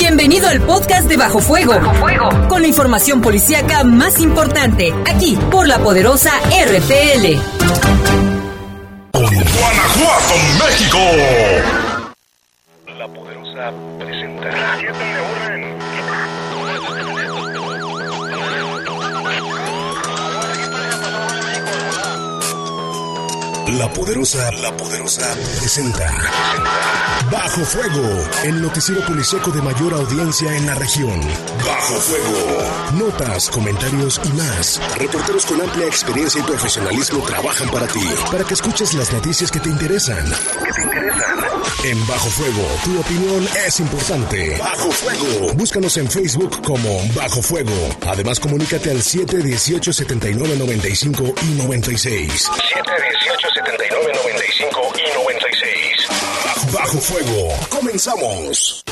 Bienvenido al podcast de Bajo Fuego. Bajo Fuego. Con la información policíaca más importante, aquí por la poderosa RPL. Guanajuato, México. La poderosa presenta. La poderosa, la poderosa presenta. Bajo Fuego, el noticiero policíaco de mayor audiencia en la región. Bajo Fuego. Notas, comentarios y más. Reporteros con amplia experiencia y profesionalismo trabajan para ti, para que escuches las noticias que te interesan. Que te interesan. En Bajo Fuego, tu opinión es importante. Bajo Fuego. Búscanos en Facebook como Bajo Fuego. Además, comunícate al 718 79 95 y 96. 718 79 95 y 96. Bajo Fuego. Comenzamos.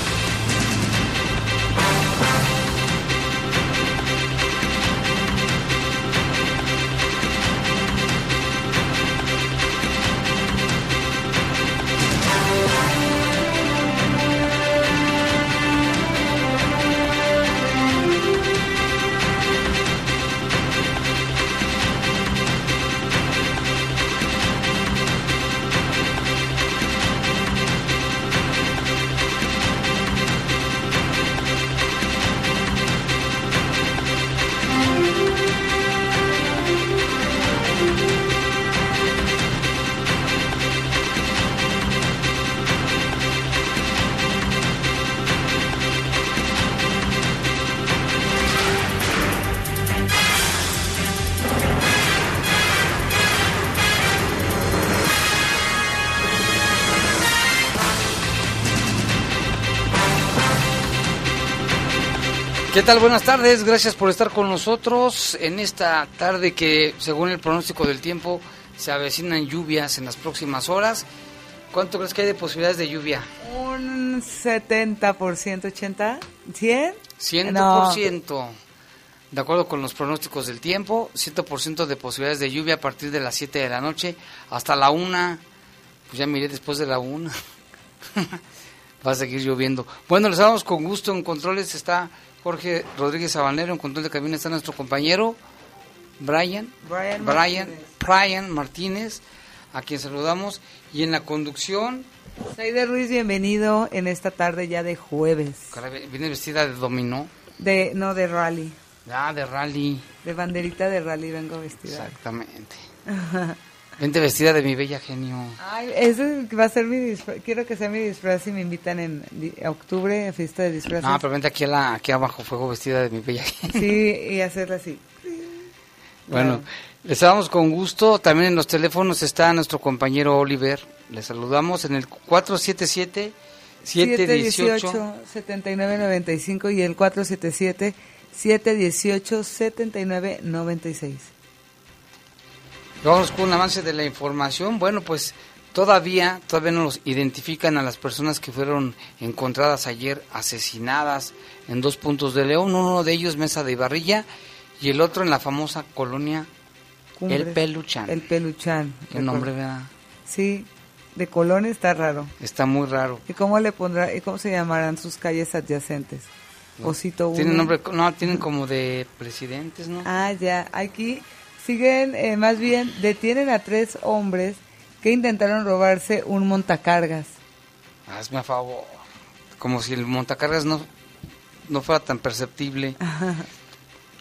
¿Qué tal? Buenas tardes, gracias por estar con nosotros en esta tarde que, según el pronóstico del tiempo, se avecinan lluvias en las próximas horas. ¿Cuánto crees que hay de posibilidades de lluvia? Un 70%, 80%, 100? 100%. De acuerdo con los pronósticos del tiempo, 100% de posibilidades de lluvia a partir de las 7 de la noche hasta la 1. Pues ya miré después de la 1. Va a seguir lloviendo. Bueno, les damos con gusto en controles. Está Jorge Rodríguez Sabanero, en control de cabina está nuestro compañero Brian, Brian Brian, Martínez. Brian Martínez, a quien saludamos. Y en la conducción, Saide Ruiz, bienvenido en esta tarde ya de jueves. viene vestida de dominó, De, no, de rally. ya de rally. De banderita de rally vengo vestida. Exactamente. Vente vestida de mi bella genio. Ay, ese va a ser mi disfraz. Quiero que sea mi disfraz si me invitan en octubre a fiesta de disfraces. No, pero vente aquí, a la, aquí abajo fuego vestida de mi bella genio. Sí, y hacerla así. Bueno, les damos con gusto. También en los teléfonos está nuestro compañero Oliver. Le saludamos en el 477 718 718-7995 y el 477-718-7996. Vamos con un avance de la información. Bueno, pues todavía, todavía no los identifican a las personas que fueron encontradas ayer asesinadas en dos puntos de León. Uno de ellos Mesa de Ibarrilla y el otro en la famosa colonia. El Peluchán. El Peluchán. Qué nombre, ¿verdad? Sí, de Colón está raro. Está muy raro. ¿Y cómo le pondrá, y cómo se llamarán sus calles adyacentes? Osito Tienen nombre, no, tienen como de presidentes, ¿no? Ah, ya. Aquí siguen, eh, más bien, detienen a tres hombres que intentaron robarse un montacargas. Hazme a favor. Como si el montacargas no, no fuera tan perceptible.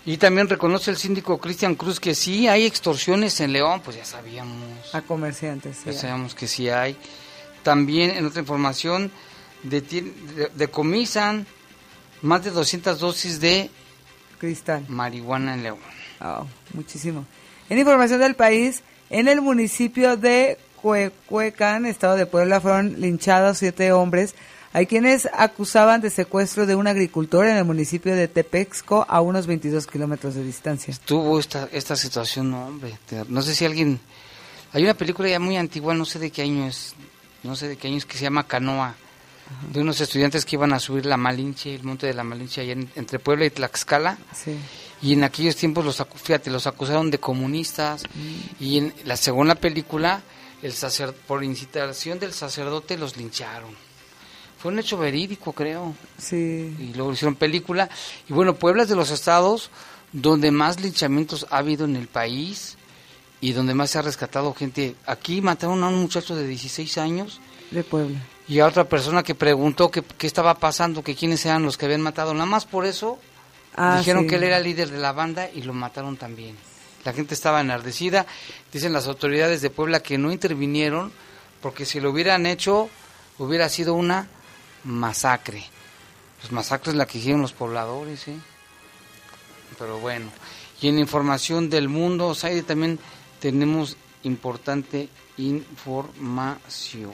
Y también reconoce el síndico Cristian Cruz que sí hay extorsiones en León, pues ya sabíamos. A comerciantes, sí. Ya sabíamos que sí hay. También en otra información decomisan más de 200 dosis de Cristal. marihuana en León. Oh, muchísimo. En información del país, en el municipio de Cuecuecan, estado de Puebla, fueron linchados siete hombres. Hay quienes acusaban de secuestro de un agricultor en el municipio de Tepexco, a unos 22 kilómetros de distancia. Tuvo esta, esta situación, no, hombre. No sé si alguien... Hay una película ya muy antigua, no sé de qué año es, no sé de qué año es, que se llama Canoa, de unos estudiantes que iban a subir la Malinche, el monte de la Malinche, allá en- entre Puebla y Tlaxcala. Sí. Y en aquellos tiempos los, acu- fíjate, los acusaron de comunistas. Mm. Y en la segunda película, el sacer, por incitación del sacerdote, los lincharon. Fue un hecho verídico, creo. Sí. Y luego hicieron película. Y bueno, Puebla es de los estados donde más linchamientos ha habido en el país y donde más se ha rescatado gente. Aquí mataron a un muchacho de 16 años De Puebla. y a otra persona que preguntó qué, qué estaba pasando, que quiénes eran los que habían matado. Nada más por eso Ah, dijeron sí. que él era líder de la banda y lo mataron también. La gente estaba enardecida. Dicen las autoridades de Puebla que no intervinieron porque si lo hubieran hecho hubiera sido una masacre. Los masacres la que hicieron los pobladores, ¿eh? Pero bueno. Y en información del mundo, Saide, también tenemos importante información.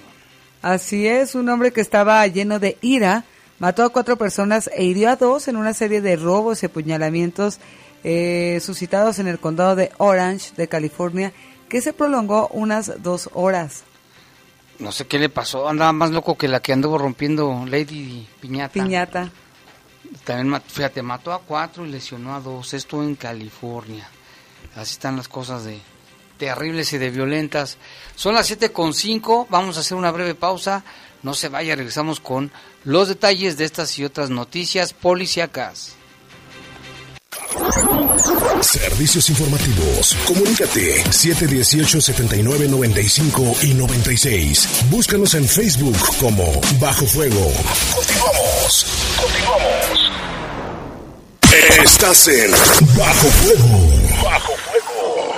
Así es, un hombre que estaba lleno de ira mató a cuatro personas e hirió a dos en una serie de robos y apuñalamientos eh, suscitados en el condado de Orange, de California, que se prolongó unas dos horas. No sé qué le pasó, andaba más loco que la que anduvo rompiendo Lady Piñata. Piñata. También, fíjate, mató a cuatro y lesionó a dos. Esto en California. Así están las cosas de terribles y de violentas. Son las siete con cinco. Vamos a hacer una breve pausa. No se vaya, regresamos con los detalles de estas y otras noticias policíacas. Servicios informativos. Comunícate 718-7995 y 96. Búscanos en Facebook como Bajo Fuego. Continuamos. Continuamos. Estás en Bajo Fuego. Bajo fuego.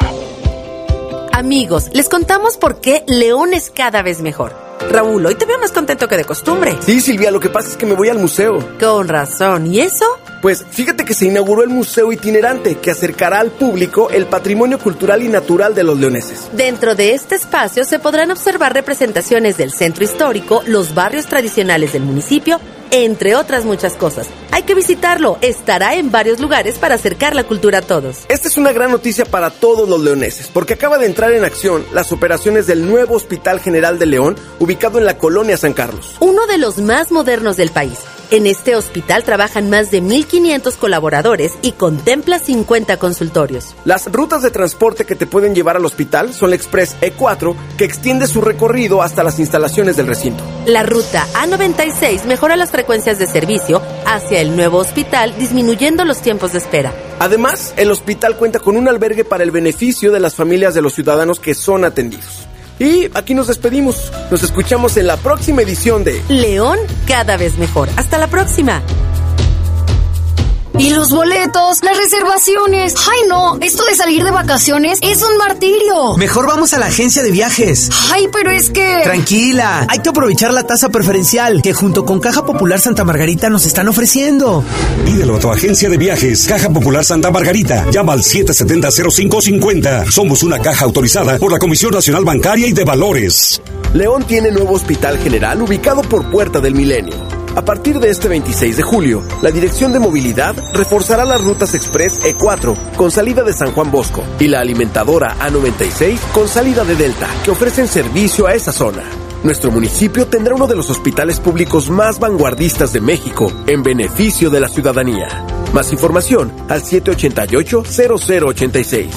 Amigos, les contamos por qué León es cada vez mejor. Raúl, hoy te veo más contento que de costumbre. Sí, Silvia, lo que pasa es que me voy al museo. Con razón. ¿Y eso? Pues fíjate que se inauguró el Museo Itinerante, que acercará al público el patrimonio cultural y natural de los leoneses. Dentro de este espacio se podrán observar representaciones del centro histórico, los barrios tradicionales del municipio, entre otras muchas cosas. Hay que visitarlo. Estará en varios lugares para acercar la cultura a todos. Esta es una gran noticia para todos los leoneses, porque acaba de entrar en acción las operaciones del nuevo Hospital General de León, ubicado en la colonia San Carlos. Uno de los más modernos del país. En este hospital trabajan más de 1.500 colaboradores y contempla 50 consultorios. Las rutas de transporte que te pueden llevar al hospital son la Express E4, que extiende su recorrido hasta las instalaciones del recinto. La ruta A96 mejora las frecuencias de servicio hacia el nuevo hospital, disminuyendo los tiempos de espera. Además, el hospital cuenta con un albergue para el beneficio de las familias de los ciudadanos que son atendidos. Y aquí nos despedimos. Nos escuchamos en la próxima edición de León cada vez mejor. Hasta la próxima. Y los boletos, las reservaciones. Ay, no, esto de salir de vacaciones es un martirio. Mejor vamos a la agencia de viajes. Ay, pero es que... Tranquila, hay que aprovechar la tasa preferencial que junto con Caja Popular Santa Margarita nos están ofreciendo. Pídelo a tu agencia de viajes, Caja Popular Santa Margarita. Llama al 770-0550. Somos una caja autorizada por la Comisión Nacional Bancaria y de Valores. León tiene nuevo hospital general ubicado por Puerta del Milenio. A partir de este 26 de julio, la Dirección de Movilidad reforzará las rutas Express E4 con salida de San Juan Bosco y la alimentadora A96 con salida de Delta, que ofrecen servicio a esa zona. Nuestro municipio tendrá uno de los hospitales públicos más vanguardistas de México en beneficio de la ciudadanía. Más información al 788-0086.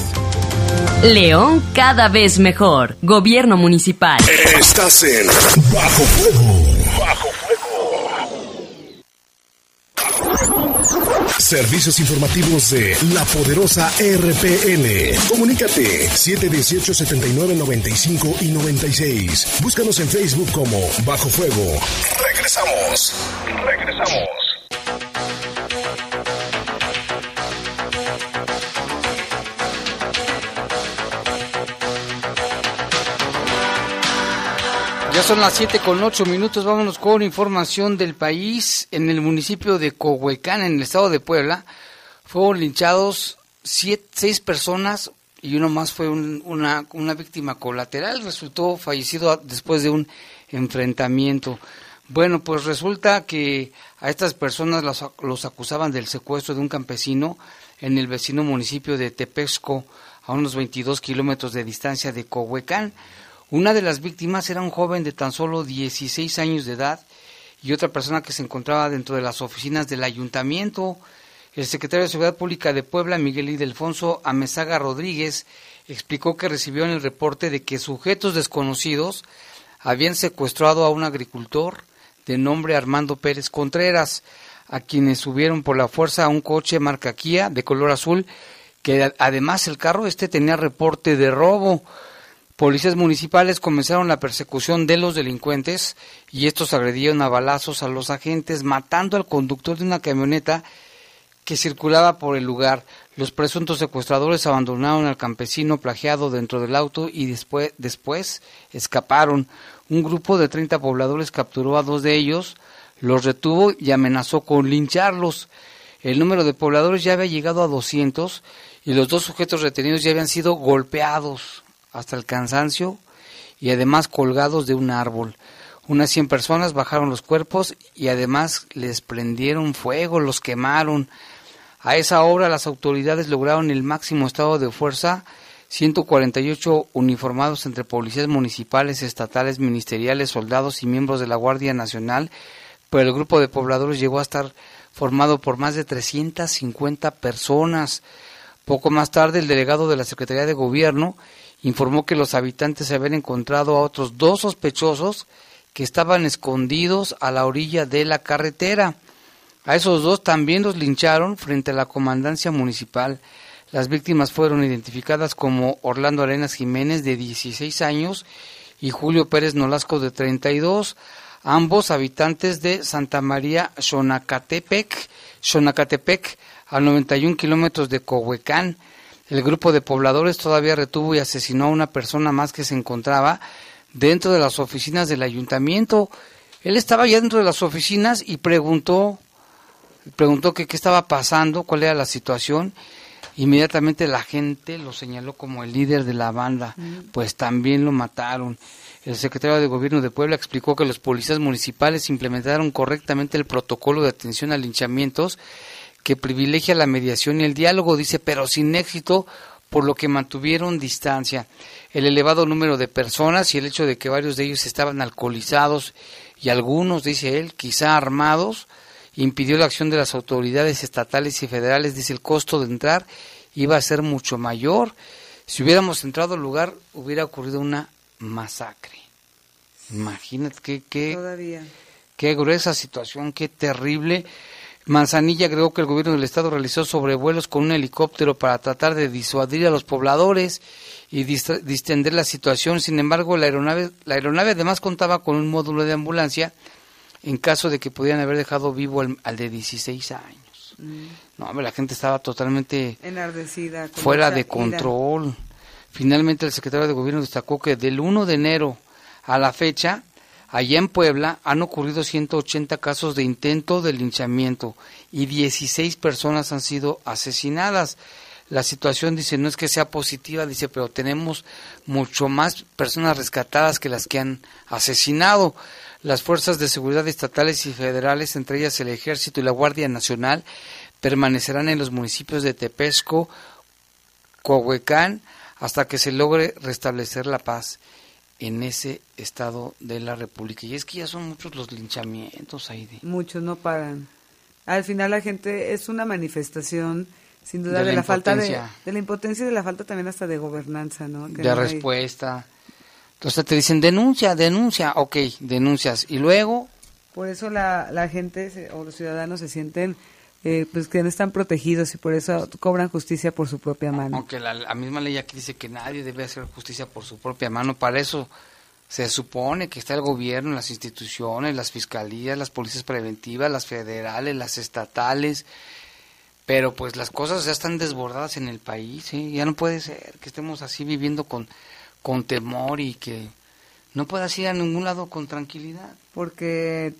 León cada vez mejor. Gobierno municipal. Estás en Bajo Fuego. Bajo fuego. Servicios informativos de la poderosa RPN. Comunícate 718-7995 y 96. Búscanos en Facebook como Bajo Fuego. Regresamos. Regresamos. Son las 7 con 8 minutos, vámonos con información del país. En el municipio de Cohuecán, en el estado de Puebla, fueron linchados seis personas y uno más fue un- una, víctima colateral. Resultó fallecido después de un enfrentamiento. Bueno, pues resulta que a estas personas los, los acusaban del secuestro de un campesino en el vecino municipio de Tepexco, a unos 22 kilómetros de distancia de Cohuecán. Una de las víctimas era un joven de tan solo 16 años de edad y otra persona que se encontraba dentro de las oficinas del ayuntamiento. El secretario de Seguridad Pública de Puebla, Miguel Ildefonso Amezaga Rodríguez, explicó que recibió en el reporte de que sujetos desconocidos habían secuestrado a un agricultor de nombre Armando Pérez Contreras, a quienes subieron por la fuerza a un coche marca Kia de color azul, que además el carro este tenía reporte de robo. Policías municipales comenzaron la persecución de los delincuentes y estos agredieron a balazos a los agentes, matando al conductor de una camioneta que circulaba por el lugar. Los presuntos secuestradores abandonaron al campesino plagiado dentro del auto y después, después escaparon. Un grupo de 30 pobladores capturó a dos de ellos, los retuvo y amenazó con lincharlos. El número de pobladores ya había llegado a 200 y los dos sujetos retenidos ya habían sido golpeados hasta el cansancio y además colgados de un árbol. Unas 100 personas bajaron los cuerpos y además les prendieron fuego, los quemaron. A esa hora las autoridades lograron el máximo estado de fuerza 148 uniformados entre policías municipales, estatales, ministeriales, soldados y miembros de la Guardia Nacional, pero el grupo de pobladores llegó a estar formado por más de 350 personas. Poco más tarde, el delegado de la Secretaría de Gobierno informó que los habitantes habían encontrado a otros dos sospechosos que estaban escondidos a la orilla de la carretera. A esos dos también los lincharon frente a la comandancia municipal. Las víctimas fueron identificadas como Orlando Arenas Jiménez, de 16 años, y Julio Pérez Nolasco, de 32, ambos habitantes de Santa María Xonacatepec, Xonacatepec, a 91 kilómetros de Cohuecán. El grupo de pobladores todavía retuvo y asesinó a una persona más que se encontraba dentro de las oficinas del ayuntamiento. Él estaba ya dentro de las oficinas y preguntó, preguntó que qué estaba pasando, cuál era la situación Inmediatamente la gente lo señaló como el líder de la banda, pues también lo mataron. El secretario de Gobierno de Puebla explicó que los policías municipales implementaron correctamente el protocolo de atención a linchamientos que privilegia la mediación y el diálogo, dice, pero sin éxito, por lo que mantuvieron distancia. El elevado número de personas y el hecho de que varios de ellos estaban alcoholizados y algunos, dice él, quizá armados, impidió la acción de las autoridades estatales y federales, dice el costo de entrar iba a ser mucho mayor. Si hubiéramos entrado al lugar, hubiera ocurrido una masacre. Imagínate qué, qué, qué gruesa situación, qué terrible. Manzanilla agregó que el gobierno del estado realizó sobrevuelos con un helicóptero para tratar de disuadir a los pobladores y distender la situación. Sin embargo, la aeronave, la aeronave además contaba con un módulo de ambulancia en caso de que pudieran haber dejado vivo al, de 16 años. Mm. No, la gente estaba totalmente enardecida, fuera de control. Finalmente el secretario de gobierno destacó que del 1 de enero a la fecha, allá en Puebla han ocurrido 180 casos de intento de linchamiento y 16 personas han sido asesinadas. La situación, dice, no es que sea positiva, dice, pero tenemos mucho más personas rescatadas que las que han asesinado. Las fuerzas de seguridad estatales y federales, entre ellas el Ejército y la Guardia Nacional, permanecerán en los municipios de Tepesco, Coahuecán, hasta que se logre restablecer la paz en ese estado de la República. Y es que ya son muchos los linchamientos ahí. De... Muchos no paran. Al final la gente es una manifestación, sin duda, de, la, falta de, de, la impotencia y de la falta también hasta de gobernanza, ¿no? de respuesta. Entonces te dicen, denuncia, denuncia, ok, denuncias. Y luego... Por eso la, la gente o los ciudadanos se sienten eh, pues que no están protegidos y por eso cobran justicia por su propia mano. Aunque la, misma ley aquí dice que nadie debe hacer justicia por su propia mano, para eso se supone que está el gobierno, las instituciones, las fiscalías, las policías preventivas, las federales, las estatales, pero pues las cosas ya están desbordadas en el país, ¿eh? ya no puede ser que estemos así viviendo con con temor y que no puedas ir a ningún lado con tranquilidad. Porque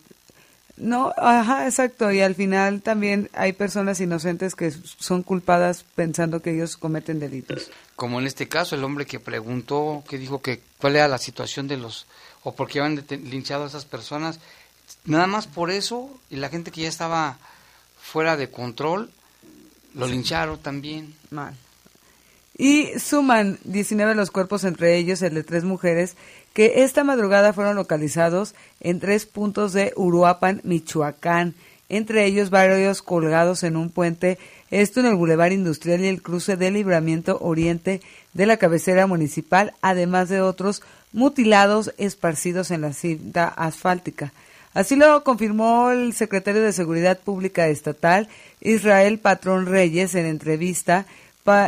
no, ajá, exacto. Y al final también hay personas inocentes que son culpadas pensando que ellos cometen delitos. Como en este caso, el hombre que preguntó, que dijo que cuál era la situación de los, o por qué habían linchado a esas personas. Nada más por eso, y la gente que ya estaba fuera de control, lo lincharon también. Mal. Y suman 19 los cuerpos, entre ellos el de tres mujeres, que esta madrugada fueron localizados en tres puntos de Uruapan, Michoacán, entre ellos varios colgados en un puente, esto en el Boulevard Industrial y el cruce de Libramiento Oriente de la cabecera municipal, además de otros mutilados esparcidos en la cinta asfáltica. Así lo confirmó el secretario de Seguridad Pública Estatal, Israel Patrón Reyes, en entrevista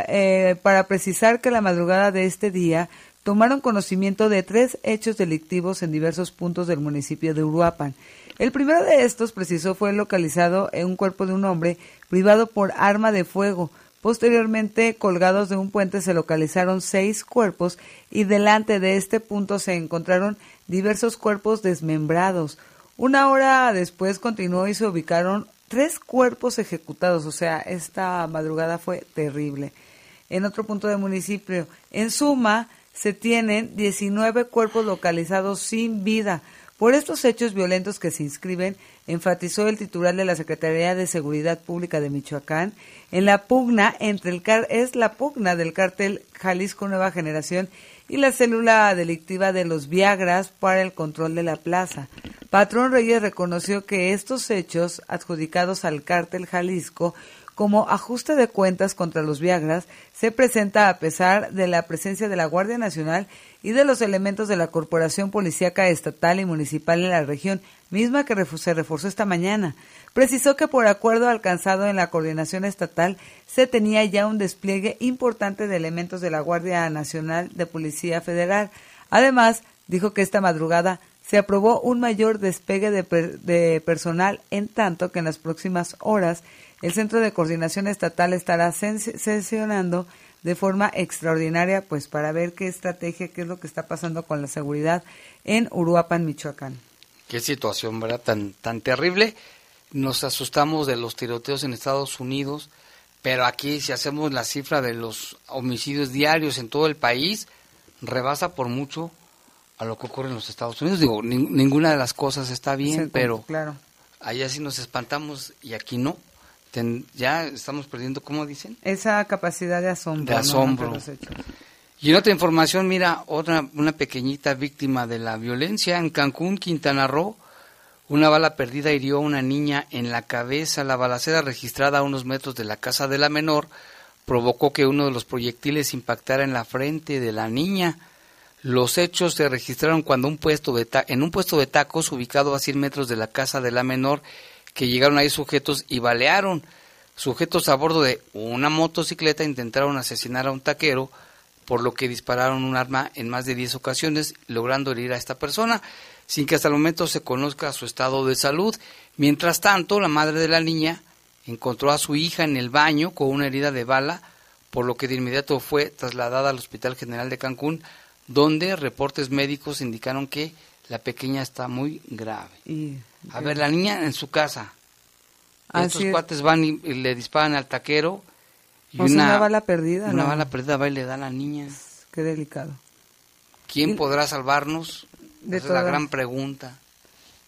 eh, para precisar que la madrugada de este día tomaron conocimiento de tres hechos delictivos en diversos puntos del municipio de Uruapan. El primero de estos, precisó, fue localizado en un cuerpo de un hombre privado por arma de fuego. Posteriormente, colgados de un puente, se localizaron seis cuerpos y delante de este punto se encontraron diversos cuerpos desmembrados. Una hora después continuó y se ubicaron tres cuerpos ejecutados, o sea, esta madrugada fue terrible. En otro punto del municipio, en suma, se tienen 19 cuerpos localizados sin vida. Por estos hechos violentos que se inscriben, enfatizó el titular de la Secretaría de Seguridad Pública de Michoacán, en la pugna entre el car es la pugna del cártel Jalisco Nueva Generación y la célula delictiva de los Viagras para el control de la plaza. Patrón Reyes reconoció que estos hechos adjudicados al cártel Jalisco como ajuste de cuentas contra los Viagras se presenta a pesar de la presencia de la Guardia Nacional y de los elementos de la Corporación Policíaca Estatal y Municipal en la región, misma que se reforzó esta mañana. Precisó que por acuerdo alcanzado en la coordinación estatal se tenía ya un despliegue importante de elementos de la Guardia Nacional de Policía Federal. Además, dijo que esta madrugada se aprobó un mayor despegue de, de personal, en tanto que en las próximas horas el Centro de Coordinación Estatal estará sesionando de forma extraordinaria, pues para ver qué estrategia, qué es lo que está pasando con la seguridad en Uruapan, Michoacán. Qué situación, ¿verdad? Tan, tan terrible. Nos asustamos de los tiroteos en Estados Unidos, pero aquí si hacemos la cifra de los homicidios diarios en todo el país, rebasa por mucho a lo que ocurre en los Estados Unidos. Digo, ninguna de las cosas está bien, pero claro. allá sí nos espantamos y aquí no ya estamos perdiendo, ¿cómo dicen? Esa capacidad de asombro. De asombro. Y en otra información, mira, otra, una pequeñita víctima de la violencia en Cancún, Quintana Roo. Una bala perdida hirió a una niña en la cabeza. La balacera registrada a unos metros de la casa de la menor provocó que uno de los proyectiles impactara en la frente de la niña. Los hechos se registraron cuando un puesto de en un puesto de tacos ubicado a 100 metros de la casa de la menor que llegaron ahí sujetos y balearon. Sujetos a bordo de una motocicleta intentaron asesinar a un taquero, por lo que dispararon un arma en más de 10 ocasiones, logrando herir a esta persona, sin que hasta el momento se conozca su estado de salud. Mientras tanto, la madre de la niña encontró a su hija en el baño con una herida de bala, por lo que de inmediato fue trasladada al Hospital General de Cancún, donde reportes médicos indicaron que la pequeña está muy grave. A ver, la niña en su casa. Estos cuates van y, le disparan al taquero. Y una, bala perdida. Una bala perdida va y le da a la niña. Qué delicado. ¿Quién podrá salvarnos? Esa es la gran pregunta.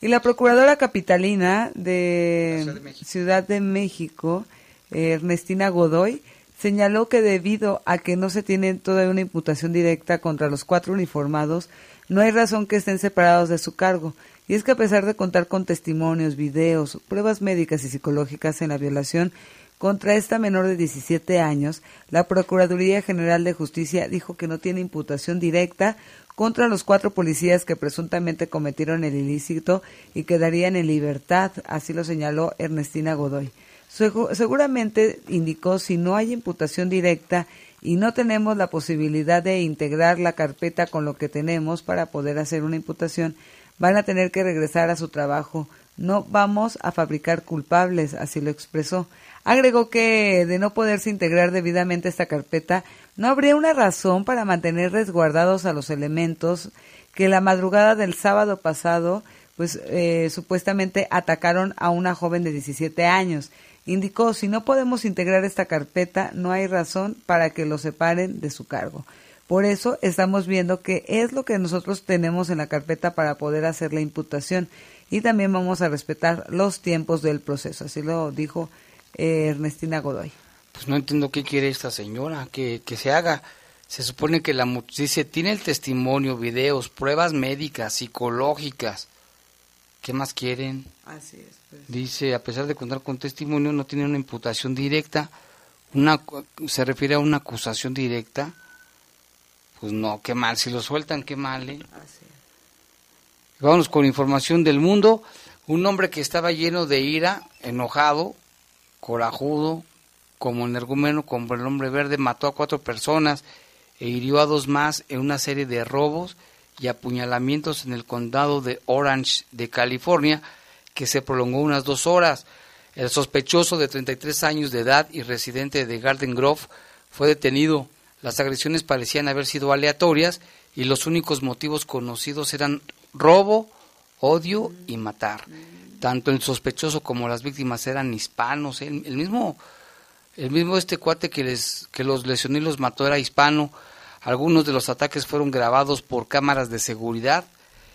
Y la procuradora capitalina de, Ciudad de México, Ernestina Godoy, señaló que debido a que no se tiene todavía una imputación directa contra los cuatro uniformados, no hay razón que estén separados de su cargo. Y es que a pesar de contar con testimonios, videos, pruebas médicas y psicológicas en la violación contra esta menor de 17 años, la Procuraduría General de Justicia dijo que no tiene imputación directa contra los cuatro policías que presuntamente cometieron el ilícito y quedarían en libertad, así lo señaló Ernestina Godoy. Seguramente indicó si no hay imputación directa y no tenemos la posibilidad de integrar la carpeta con lo que tenemos para poder hacer una imputación, van a tener que regresar a su trabajo. No vamos a fabricar culpables, así lo expresó. Agregó que de no poderse integrar debidamente esta carpeta, no habría una razón para mantener resguardados a los elementos que la madrugada del sábado pasado, pues eh, supuestamente atacaron a una joven de 17 años Indicó, si no podemos integrar esta carpeta, no hay razón para que lo separen de su cargo. Por eso estamos viendo qué es lo que nosotros tenemos en la carpeta para poder hacer la imputación y también vamos a respetar los tiempos del proceso. Así lo dijo eh, Ernestina Godoy. Pues no entiendo qué quiere esta señora, que, que se haga. Se supone que la dice, tiene el testimonio, videos, pruebas médicas, psicológicas. ¿Qué más quieren? Así es. Pues. Dice, a pesar de contar con testimonio, no tiene una imputación directa. Una, se refiere a una acusación directa. Pues no, qué mal. Si lo sueltan, qué mal. ¿eh? Vamos con información del mundo. Un hombre que estaba lleno de ira, enojado, corajudo, como energúmeno, como el hombre verde, mató a cuatro personas e hirió a dos más en una serie de robos y apuñalamientos en el condado de Orange de California, que se prolongó unas dos horas. El sospechoso de 33 años de edad y residente de Garden Grove fue detenido. Las agresiones parecían haber sido aleatorias y los únicos motivos conocidos eran robo, odio y matar. Tanto el sospechoso como las víctimas eran hispanos. El, mismo, el mismo este cuate que les, que los lesionó y los mató era hispano. Algunos de los ataques fueron grabados por cámaras de seguridad.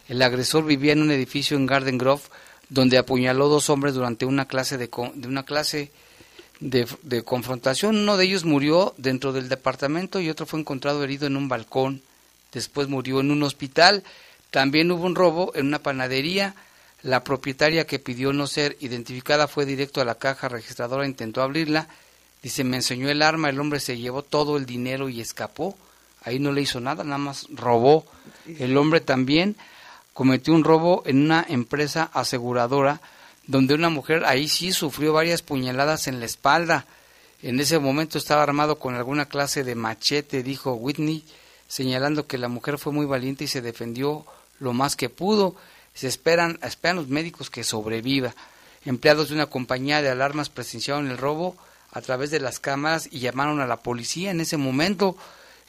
El agresor vivía en un edificio en Garden Grove donde apuñaló dos hombres durante una clase de, de una clase de, confrontación. Uno de ellos murió dentro del departamento y otro fue encontrado herido en un balcón. Después murió en un hospital. También hubo un robo en una panadería. La propietaria que pidió no ser identificada fue directo a la caja registradora, intentó abrirla. Dice, me enseñó el arma, el hombre se llevó todo el dinero y escapó. Ahí no le hizo nada, nada más robó. El hombre también cometió un robo en una empresa aseguradora donde una mujer ahí sí sufrió varias puñaladas en la espalda. En ese momento estaba armado con alguna clase de machete, dijo Whitney, señalando que la mujer fue muy valiente y se defendió lo más que pudo. Se esperan, esperan los médicos que sobreviva. Empleados de una compañía de alarmas presenciaron el robo a través de las cámaras y llamaron a la policía. En ese momento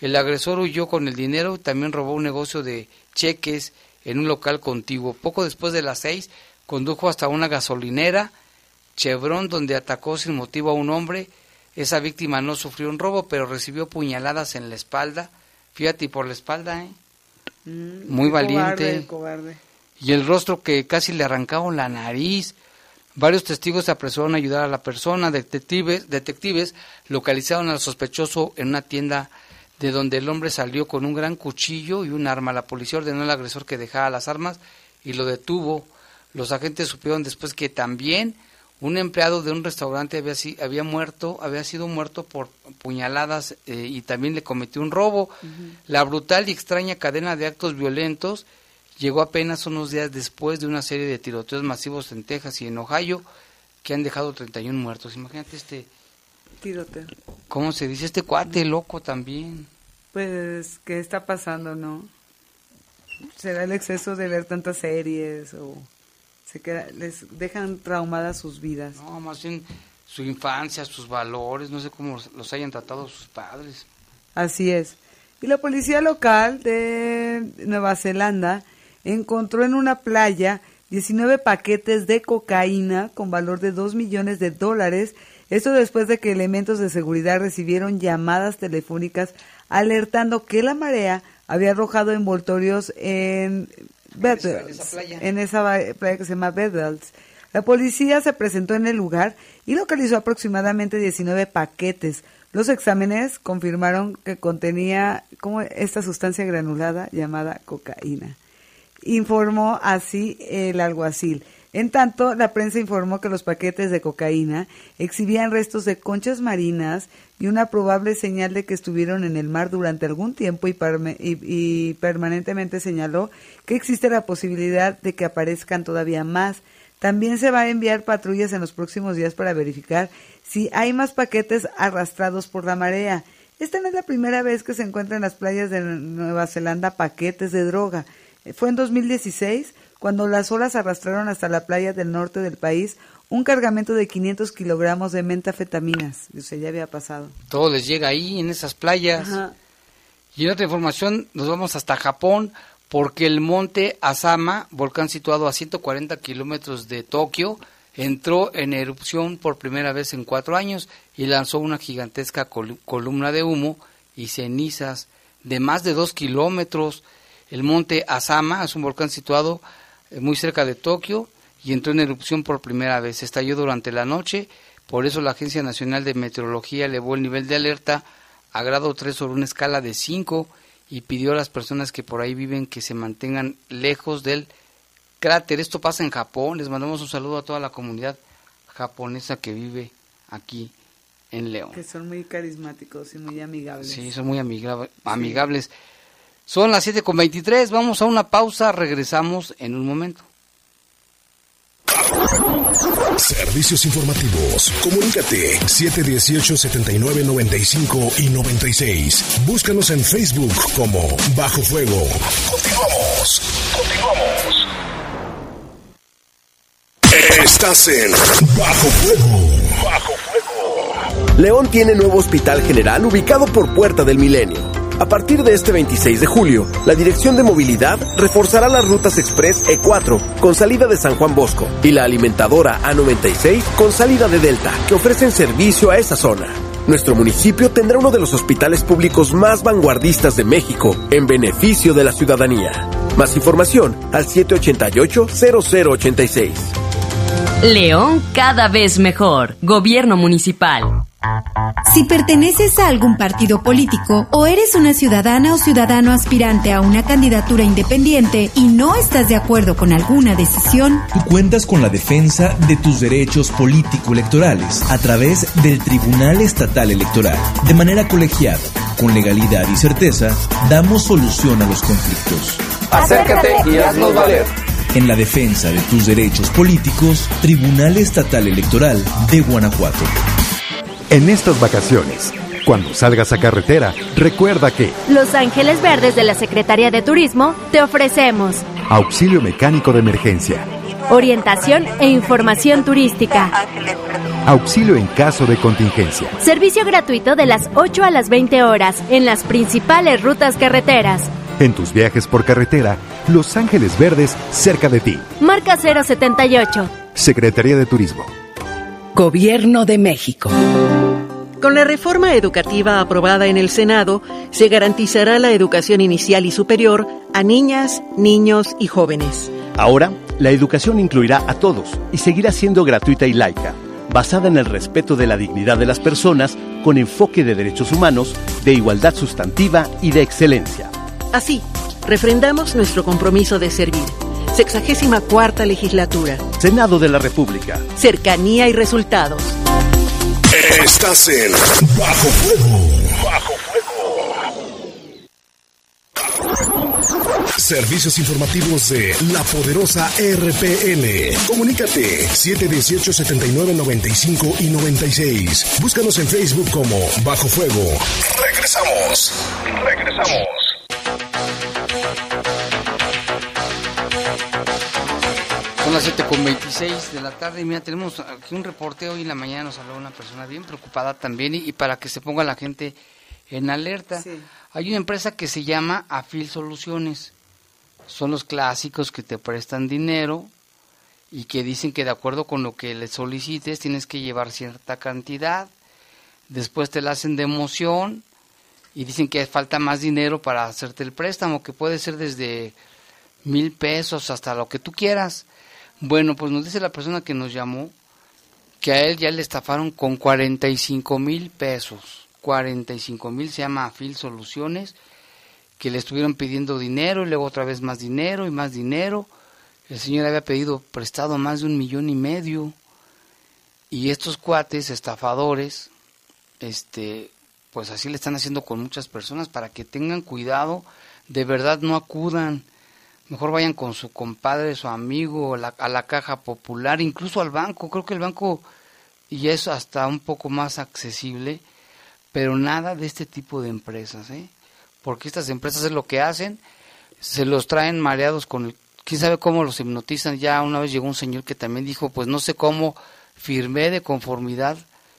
el agresor huyó con el dinero, también robó un negocio de cheques en un local contiguo. Poco después de las seis, condujo hasta una gasolinera, Chevron, donde atacó sin motivo a un hombre. Esa víctima no sufrió un robo, pero recibió puñaladas en la espalda. Fíjate, por la espalda, ¿eh? Mm, Muy valiente. cobarde, cobarde. Y el rostro que casi le arrancaron la nariz. Varios testigos se apresuraron a ayudar a la persona. Detectives, detectives localizaron al sospechoso en una tienda de donde el hombre salió con un gran cuchillo y un arma. La policía ordenó al agresor que dejara las armas y lo detuvo. Los agentes supieron después que también un empleado de un restaurante había, había muerto, había sido muerto por puñaladas eh, y también le cometió un robo. La brutal y extraña cadena de actos violentos llegó apenas unos días después de una serie de tiroteos masivos en Texas y en Ohio que han dejado 31 muertos. Imagínate este, Tiroteo. ¿cómo se dice? Este cuate loco también. Pues, ¿qué está pasando, no? ¿Será el exceso de ver tantas series o se queda, les dejan traumadas sus vidas? No, más bien su infancia, sus valores, no sé cómo los- los hayan tratado sus padres. Así es. Y la policía local de Nueva Zelanda encontró en una playa 19 paquetes de cocaína con valor de 2 millones de dólares. Esto después de que elementos de seguridad recibieron llamadas telefónicas alertando que la marea había arrojado envoltorios en En esa playa que se llama Bethels. La policía se presentó en el lugar y localizó aproximadamente 19 paquetes. Los exámenes confirmaron que contenía como esta sustancia granulada llamada cocaína. Informó así el alguacil. En tanto, la prensa informó que los paquetes de cocaína exhibían restos de conchas marinas y una probable señal de que estuvieron en el mar durante algún tiempo y, permanentemente señaló que existe la posibilidad de que aparezcan todavía más. También se va a enviar patrullas en los próximos días para verificar si hay más paquetes arrastrados por la marea. Esta no es la primera vez que se encuentran en las playas de Nueva Zelanda paquetes de droga. Fue en 2016 cuando las olas arrastraron hasta la playa del norte del país un cargamento de 500 kilogramos de mentafetaminas. O sea, ya había pasado. Todo les llega ahí, en esas playas. Ajá. Y en otra información, nos vamos hasta Japón, porque el monte Asama, volcán situado a 140 kilómetros de Tokio, entró en erupción por primera vez en cuatro años y lanzó una gigantesca col- columna de humo y cenizas de más de dos kilómetros. El monte Asama es un volcán situado muy cerca de Tokio y entró en erupción por primera vez. Estalló durante la noche, por eso la Agencia Nacional de Meteorología elevó el nivel de alerta a grado 3 sobre una escala de 5 y pidió a las personas que por ahí viven que se mantengan lejos del cráter. Esto pasa en Japón. Les mandamos un saludo a toda la comunidad japonesa que vive aquí en León. Que son muy carismáticos y muy amigables. Sí, son muy amiga- amigables. Son las 7 con 23, vamos a una pausa, regresamos en un momento. Servicios informativos. Comunícate 718-7995 y 96. Búscanos en Facebook como Bajo Fuego. Continuamos. Continuamos. Estás en Bajo Fuego. Bajo Fuego. León tiene nuevo hospital general ubicado por Puerta del Milenio. A partir de este 26 de julio, la Dirección de Movilidad reforzará las rutas Express E4 con salida de San Juan Bosco y la alimentadora A96 con salida de Delta, que ofrecen servicio a esa zona. Nuestro municipio tendrá uno de los hospitales públicos más vanguardistas de México en beneficio de la ciudadanía. Más información al 788-0086. León cada vez mejor. Gobierno municipal. Si perteneces a algún partido político o eres una ciudadana o ciudadano aspirante a una candidatura independiente y no estás de acuerdo con alguna decisión, tú cuentas con la defensa de tus derechos político-electorales a través del Tribunal Estatal Electoral. De manera colegiada, con legalidad y certeza, damos solución a los conflictos. Acércate y haznos valer. En la defensa de tus derechos políticos, Tribunal Estatal Electoral de Guanajuato. En estas vacaciones, cuando salgas a carretera, recuerda que Los Ángeles Verdes de la Secretaría de Turismo te ofrecemos auxilio mecánico de emergencia, orientación e información turística, auxilio en caso de contingencia, servicio gratuito de las 8 a las 20 horas en las principales rutas carreteras. En tus viajes por carretera, Los Ángeles Verdes cerca de ti. Marca 078. Secretaría de Turismo. Gobierno de México. Con la reforma educativa aprobada en el Senado, se garantizará la educación inicial y superior a niñas, niños y jóvenes. Ahora, la educación incluirá a todos y seguirá siendo gratuita y laica, basada en el respeto de la dignidad de las personas con enfoque de derechos humanos, de igualdad sustantiva y de excelencia. Así, refrendamos nuestro compromiso de servir. Sexagésima cuarta legislatura. Senado de la República. Cercanía y resultados. Estás en Bajo Fuego. Bajo Fuego. Servicios informativos de la poderosa RPN. Comunícate 718 79 95 y 96. Búscanos en Facebook como Bajo Fuego. Regresamos. Regresamos. Las 7 con 26 de la tarde y mira, tenemos aquí un reporte. Hoy en la mañana nos habló una persona bien preocupada también y, y para que se ponga la gente en alerta. Sí. Hay una empresa que se llama Afil Soluciones. Son los clásicos que te prestan dinero y que dicen que de acuerdo con lo que les solicites tienes que llevar cierta cantidad. Después te la hacen de emoción y dicen que falta más dinero para hacerte el préstamo, que puede ser desde mil pesos hasta lo que tú quieras. Bueno, pues nos dice la persona que nos llamó que a él ya le estafaron con 45 mil pesos. 45 mil se llama Afil Soluciones, que le estuvieron pidiendo dinero y luego otra vez más dinero y más dinero. El señor había pedido prestado más de un millón y medio. Y estos cuates, estafadores, este, pues así le están haciendo con muchas personas para que tengan cuidado, de verdad no acudan mejor vayan con su compadre, su amigo, la, a la caja popular, incluso al banco. Creo que el banco y es hasta un poco más accesible, pero nada de este tipo de empresas, ¿eh? Porque estas empresas es lo que hacen, se los traen mareados con el, quién sabe cómo los hipnotizan. Ya una vez llegó un señor que también dijo, pues no sé cómo firmé de conformidad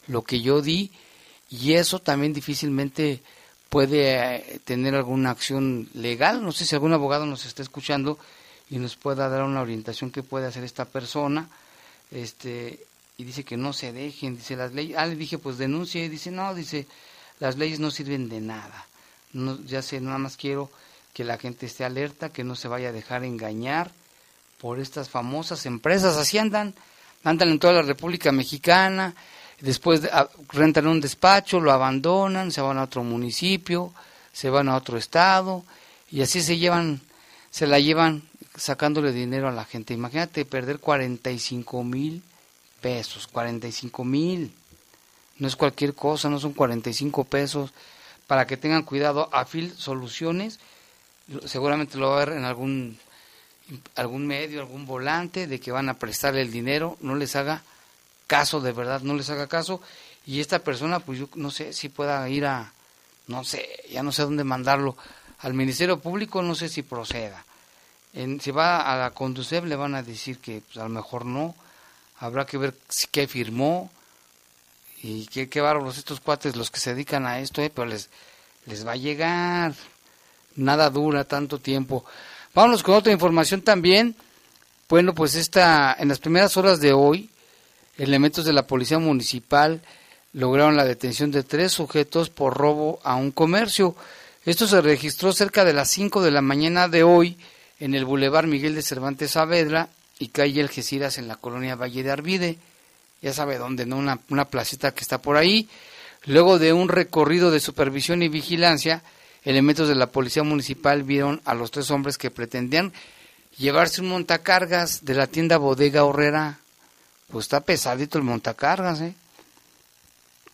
lo que yo di y eso también difícilmente puede eh, tener alguna acción legal. No sé si algún abogado nos está escuchando y nos pueda dar una orientación que puede hacer esta persona. Este, y dice que no se dejen, dice las leyes. Ah, le dije, pues denuncie. Dice, no, dice, las leyes no sirven de nada. No, ya sé, nada más quiero que la gente esté alerta, que no se vaya a dejar engañar por estas famosas empresas. Así andan, andan en toda la República Mexicana después de, a, rentan un despacho, lo abandonan, se van a otro municipio, se van a otro estado y así se llevan, se la llevan sacándole dinero a la gente. Imagínate perder 45 mil pesos, 45 mil, no es cualquier cosa, no son 45 pesos. Para que tengan cuidado, Afil Soluciones seguramente lo va a ver en algún algún medio, algún volante de que van a prestarle el dinero, no les haga caso de verdad, no les haga caso y esta persona pues yo no sé si pueda ir a no sé, ya no sé dónde mandarlo al Ministerio Público, no sé si proceda. En, si va a la Conducef le van a decir que pues, a lo mejor no, habrá que ver si- qué firmó y qué, qué bárbaros estos cuates los que se dedican a esto, eh, pero les, les va a llegar, nada dura tanto tiempo. Vámonos con otra información también. Bueno, pues esta, en las primeras horas de hoy, elementos de la Policía Municipal lograron la detención de tres sujetos por robo a un comercio. Esto se registró cerca de las 5 de la mañana de hoy en el Boulevard Miguel de Cervantes Saavedra y calle Algeciras en la colonia Valle de Arvide. Ya sabe dónde, ¿no? Una, una placita que está por ahí. Luego de un recorrido de supervisión y vigilancia, elementos de la Policía Municipal vieron a los tres hombres que pretendían llevarse un montacargas de la tienda Bodega Horrera. Pues está pesadito el montacargas, ¿eh?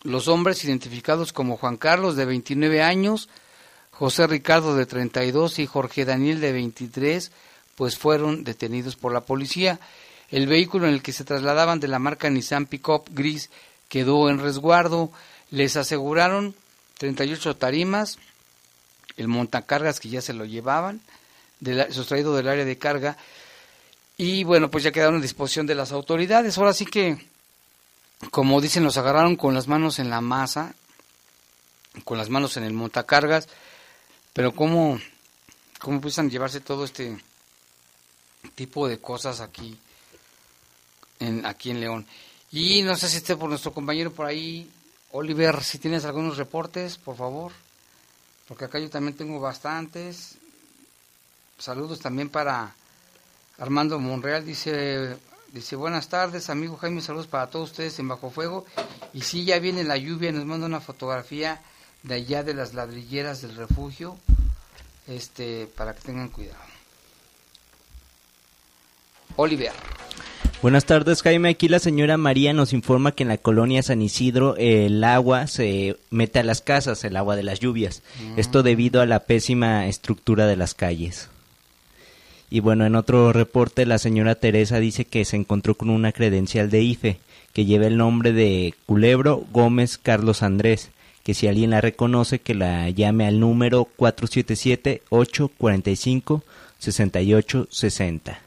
Los hombres identificados como Juan Carlos de 29 años, José Ricardo de 32 y Jorge Daniel de 23, pues fueron detenidos por la policía. El vehículo en el que se trasladaban de la marca Nissan Pickup gris quedó en resguardo. Les aseguraron 38 tarimas, el montacargas que ya se lo llevaban, de la- sustraído del área de carga. Y bueno, pues ya quedaron a disposición de las autoridades. Ahora sí que, como dicen, los agarraron con las manos en la masa, con las manos en el montacargas. Pero cómo, cómo empiezan a llevarse todo este tipo de cosas aquí en, aquí en León. Y no sé si esté por nuestro compañero por ahí, Oliver, si tienes algunos reportes, por favor. Porque acá yo también tengo bastantes. Saludos también para Armando Monreal, dice, dice buenas tardes, amigo Jaime, saludos para todos ustedes en Bajo Fuego. Y sí, ya viene la lluvia, nos manda una fotografía de allá de las ladrilleras del refugio, este, para que tengan cuidado. Oliver. Buenas tardes, Jaime. Aquí la señora María nos informa que en la colonia San Isidro el agua se mete a las casas, el agua de las lluvias. Mm. Esto debido a la pésima estructura de las calles. Y bueno, en otro reporte la señora Teresa dice que se encontró con una credencial de IFE que lleva el nombre de Culebro Gómez Carlos Andrés, que si alguien la reconoce que la llame al número 477-845-6860.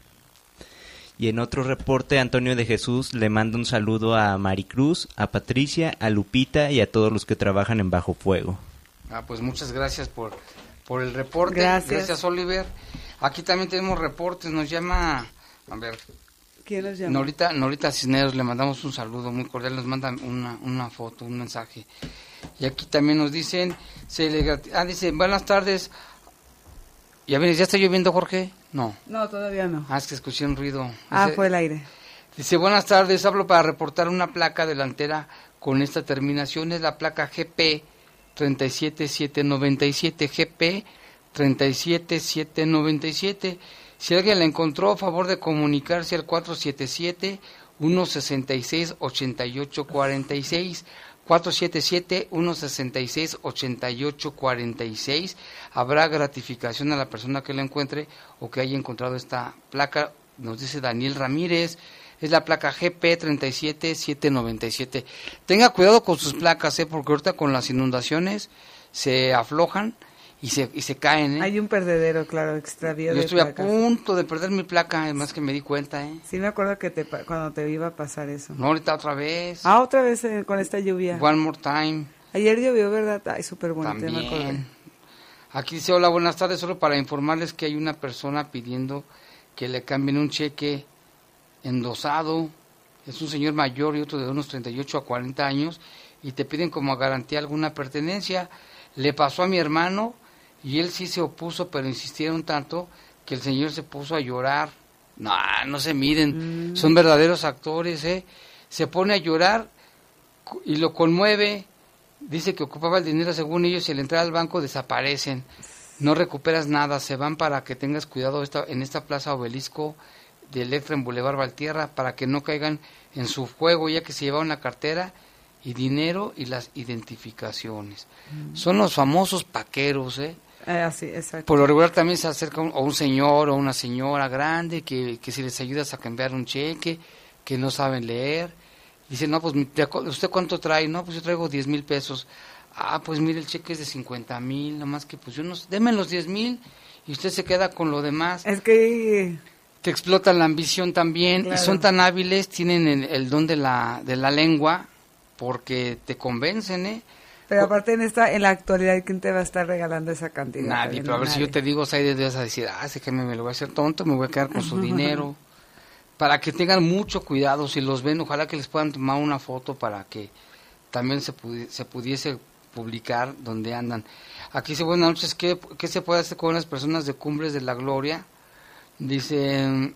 Y en otro reporte, Antonio de Jesús le manda un saludo a Maricruz, a Patricia, a Lupita y a todos los que trabajan en Bajo Fuego. Ah, pues muchas gracias por, por el reporte. Gracias. Gracias, Oliver. Aquí también tenemos reportes, nos llama, a ver, ¿Quién nos llama? Norita, Norita Cisneros, le mandamos un saludo muy cordial, nos manda una, una foto, un mensaje. Y aquí también nos dicen, se le, ah, dice, buenas tardes. Ya ves, ¿ya está lloviendo, Jorge? No. No, todavía no. Ah, es que escuché un ruido. Ah, Dice- fue el aire. Dice, buenas tardes, hablo para reportar una placa delantera con esta terminación, es la placa GP 37797, GP 37797. Si alguien la encontró, a favor de comunicarse al 477 166 8846. 477 166 8846. Habrá gratificación a la persona que la encuentre o que haya encontrado esta placa. Nos dice Daniel Ramírez. Es la placa GP 37797. Tenga cuidado con sus placas, ¿eh? porque ahorita con las inundaciones se aflojan y se, y se caen. ¿eh? Hay un perdedero, claro, extravío Yo estuve a punto de perder mi placa, además que me di cuenta. ¿eh? Sí, me acuerdo que te, cuando te iba a pasar eso. No, ahorita otra vez. Ah, otra vez eh, con esta lluvia. One more time. Ayer llovió, ¿verdad? Ay, súper bonito, ya me acordé. También. Aquí dice, hola, buenas tardes, solo para informarles que hay una persona pidiendo que le cambien un cheque endosado. Es un señor mayor y otro de unos 38 a 40 años y te piden como garantía alguna pertenencia. Le pasó a mi hermano y él sí se opuso, pero insistieron tanto que el señor se puso a llorar. No, no se miren, son verdaderos actores, ¿eh? Se pone a llorar y lo conmueve. Dice que ocupaba el dinero según ellos y al entrar al banco desaparecen. No recuperas nada, se van para que tengas cuidado esta, en esta plaza obelisco de Electra en Boulevard Valtierra para que no caigan en su juego ya que se llevaron la cartera y dinero y las identificaciones. Son los famosos paqueros, ¿eh? Eh, así, exacto. Por lo regular también se acerca un, o un señor o una señora grande que, que si les ayudas a cambiar un cheque, que no saben leer. Dice, no, pues, ¿de acu- ¿usted cuánto trae? No, pues yo traigo 10 mil pesos. Ah, pues mire, el cheque es de 50 mil, nomás que pues yo no, deme los 10 mil y usted se queda con lo demás. Es que Te explotan la ambición también Claro. y son tan hábiles, tienen el, el don de la, de la lengua porque te convencen, ¿eh? Pero aparte en esta, en la actualidad, ¿quién te va a estar regalando esa cantidad? Nadie, pero a ver si yo te digo, Saide, vas a decir, ah, sé que me, me lo voy a hacer tonto, me voy a quedar con su dinero. Para que tengan mucho cuidado, si los ven, ojalá que les puedan tomar una foto para que también se, pudi- se pudiese publicar donde andan. Aquí dice, buenas noches, ¿qué, ¿qué se puede hacer con las personas de Cumbres de la Gloria? Dicen,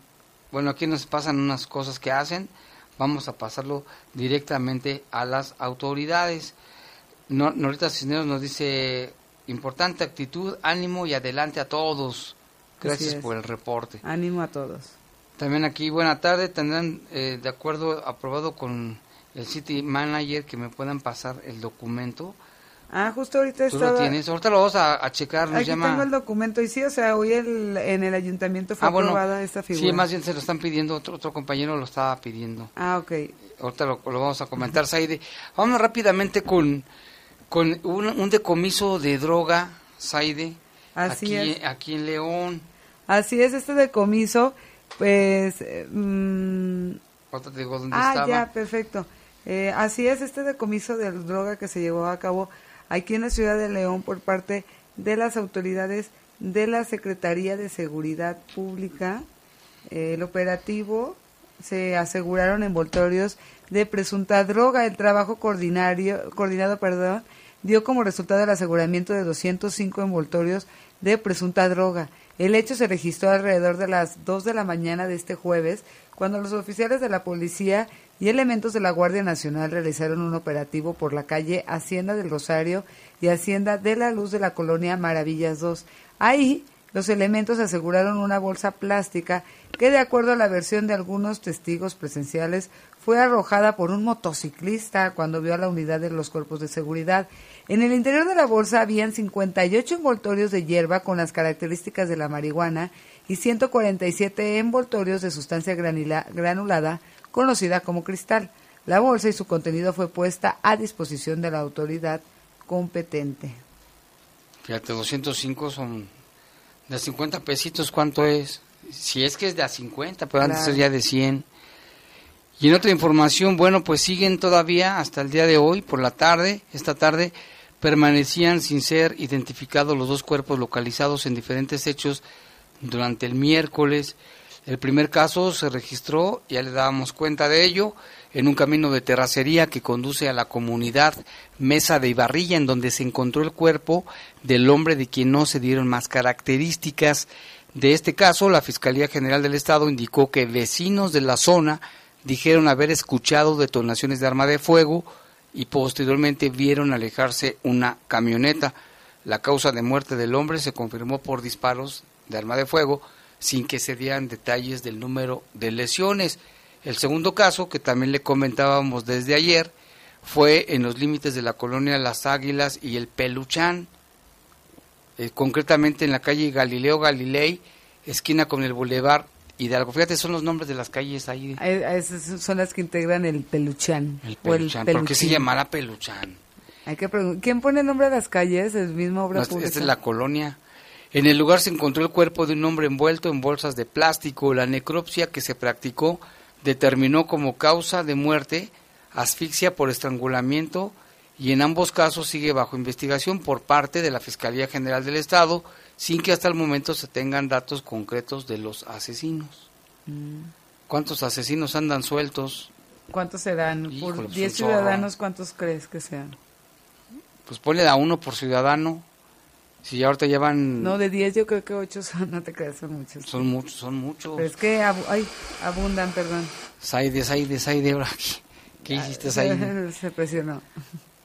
bueno, aquí nos pasan unas cosas que hacen, vamos a pasarlo directamente a las autoridades. No- Norita Cisneros nos dice, importante actitud, ánimo y adelante a todos. Gracias por el reporte. Ánimo a todos. También aquí, buena tarde, tendrán eh, de acuerdo aprobado con el City Manager que me puedan pasar el documento. Ah, justo ahorita Tú lo estaba... tienes, ahorita lo vamos a, a checar, nos Aquí llama... tengo el documento y sí, o sea, hoy el, en el ayuntamiento fue Ah, bueno, aprobada esta figura. sí, más bien se lo están pidiendo, otro, otro compañero lo estaba pidiendo. Ah, ok. Ahorita lo, lo vamos a comentar, Saide. Vamos rápidamente con, con un, un decomiso de droga, Saide, Así aquí, es. aquí en León. Así es, este decomiso, pues... eh, mm, Ahorita te digo dónde ah, estaba. ya, perfecto. Eh, así es, este decomiso de droga que se llevó a cabo aquí en la ciudad de León por parte de las autoridades de la Secretaría de Seguridad Pública. Eh, el operativo se aseguraron envoltorios de presunta droga. El trabajo coordinado perdón, dio como resultado el aseguramiento de 205 envoltorios de presunta droga. El hecho se registró alrededor de las 2 de la mañana de este jueves, cuando los oficiales de la policía y elementos de la Guardia Nacional realizaron un operativo por la calle Hacienda del Rosario y Hacienda de la Luz de la colonia Maravillas 2. Ahí, los elementos aseguraron una bolsa plástica que, de acuerdo a la versión de algunos testigos presenciales, fue arrojada por un motociclista cuando vio a la unidad de los cuerpos de seguridad. En el interior de la bolsa habían 58 envoltorios de hierba con las características de la marihuana y 147 envoltorios de sustancia granulada conocida como cristal. La bolsa y su contenido fue puesta a disposición de la autoridad competente. Fíjate, 205 son de 50 pesitos, ¿cuánto es? Si es que es de a 50, pero antes Claro. ser ya de 100. Y en otra información, bueno, pues siguen todavía hasta el día de hoy, por la tarde, esta tarde, permanecían sin ser identificados los dos cuerpos localizados en diferentes hechos durante el miércoles. El primer caso se registró, ya le dábamos cuenta de ello, en un camino de terracería que conduce a la comunidad Mesa de Ibarrilla, en donde se encontró el cuerpo del hombre de quien no se dieron más características. De este caso, la Fiscalía General del Estado indicó que vecinos de la zona dijeron haber escuchado detonaciones de arma de fuego y posteriormente vieron alejarse una camioneta. La causa de muerte del hombre se confirmó por disparos de arma de fuego sin que se dieran detalles del número de lesiones. El segundo caso, que también le comentábamos desde ayer, fue en los límites de la colonia Las Águilas y el Peluchán, eh, concretamente en la calle Galileo Galilei, esquina con el Boulevard Hidalgo. Fíjate, son los nombres de las calles ahí. Eh, Esas son las que integran el peluchán. El el Peluchán. ¿Por qué se llamará Peluchán? Hay que ¿Quién pone el nombre a las calles? ¿El mismo obra No, esta es la colonia. En el lugar se encontró el cuerpo de un hombre envuelto en bolsas de plástico. La necropsia que se practicó determinó como causa de muerte asfixia por estrangulamiento y en ambos casos sigue bajo investigación por parte de la Fiscalía General del Estado sin que hasta el momento se tengan datos concretos de los asesinos. Mm. ¿Cuántos asesinos andan sueltos? ¿Cuántos serán? Híjole, Por pues, 10 un chorro. ciudadanos, ¿cuántos crees que sean? Pues ponle a uno por ciudadano. Si ya ahorita llevan... No, de 10 yo creo que 8 son, no te creas, son muchos. Son muchos, son muchos. Pero es que abu- ay, abundan, perdón. Saide, Saide, Saide, ahora, ¿qué, qué hiciste, Saide? Se presionó.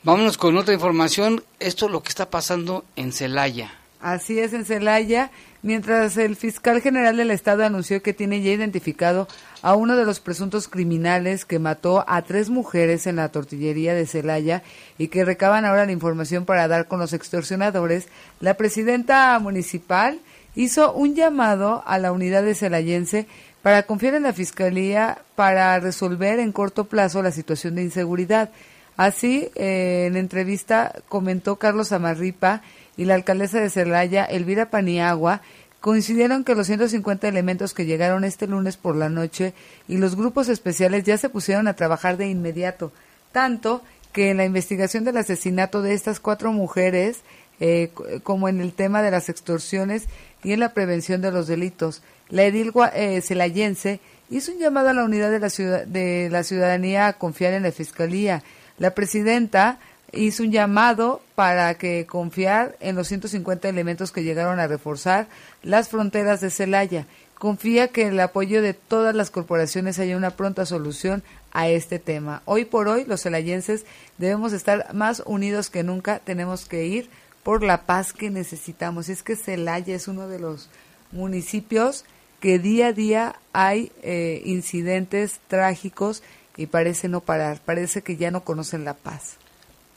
Vámonos con otra información. Esto es lo que está pasando en Celaya. Así es, en Celaya, mientras el fiscal general del Estado anunció que tiene ya identificado a uno de los presuntos criminales que mató a tres mujeres en la tortillería de Celaya y que recaban ahora la información para dar con los extorsionadores, la presidenta municipal hizo un llamado a la unidad de Celayense para confiar en la Fiscalía para resolver en corto plazo la situación de inseguridad. Así, eh, en entrevista comentó Carlos Amarripa y la alcaldesa de Celaya, Elvira Paniagua, coincidieron que los 150 elementos que llegaron este lunes por la noche y los grupos especiales ya se pusieron a trabajar de inmediato, tanto que en la investigación del asesinato de estas cuatro mujeres, eh, como en el tema de las extorsiones y en la prevención de los delitos, la edil eh, celayense hizo un llamado a la unidad de la, ciudad, de la ciudadanía a confiar en la Fiscalía. La presidenta hizo un llamado para que confiar en los 150 elementos que llegaron a reforzar las fronteras de Celaya. Confía que el apoyo de todas las corporaciones haya una pronta solución a este tema. Hoy por hoy los celayenses debemos estar más unidos que nunca. Tenemos que ir por la paz que necesitamos. es que Celaya es uno de los municipios que día a día hay eh, incidentes trágicos y parece no parar. Parece que ya no conocen la paz.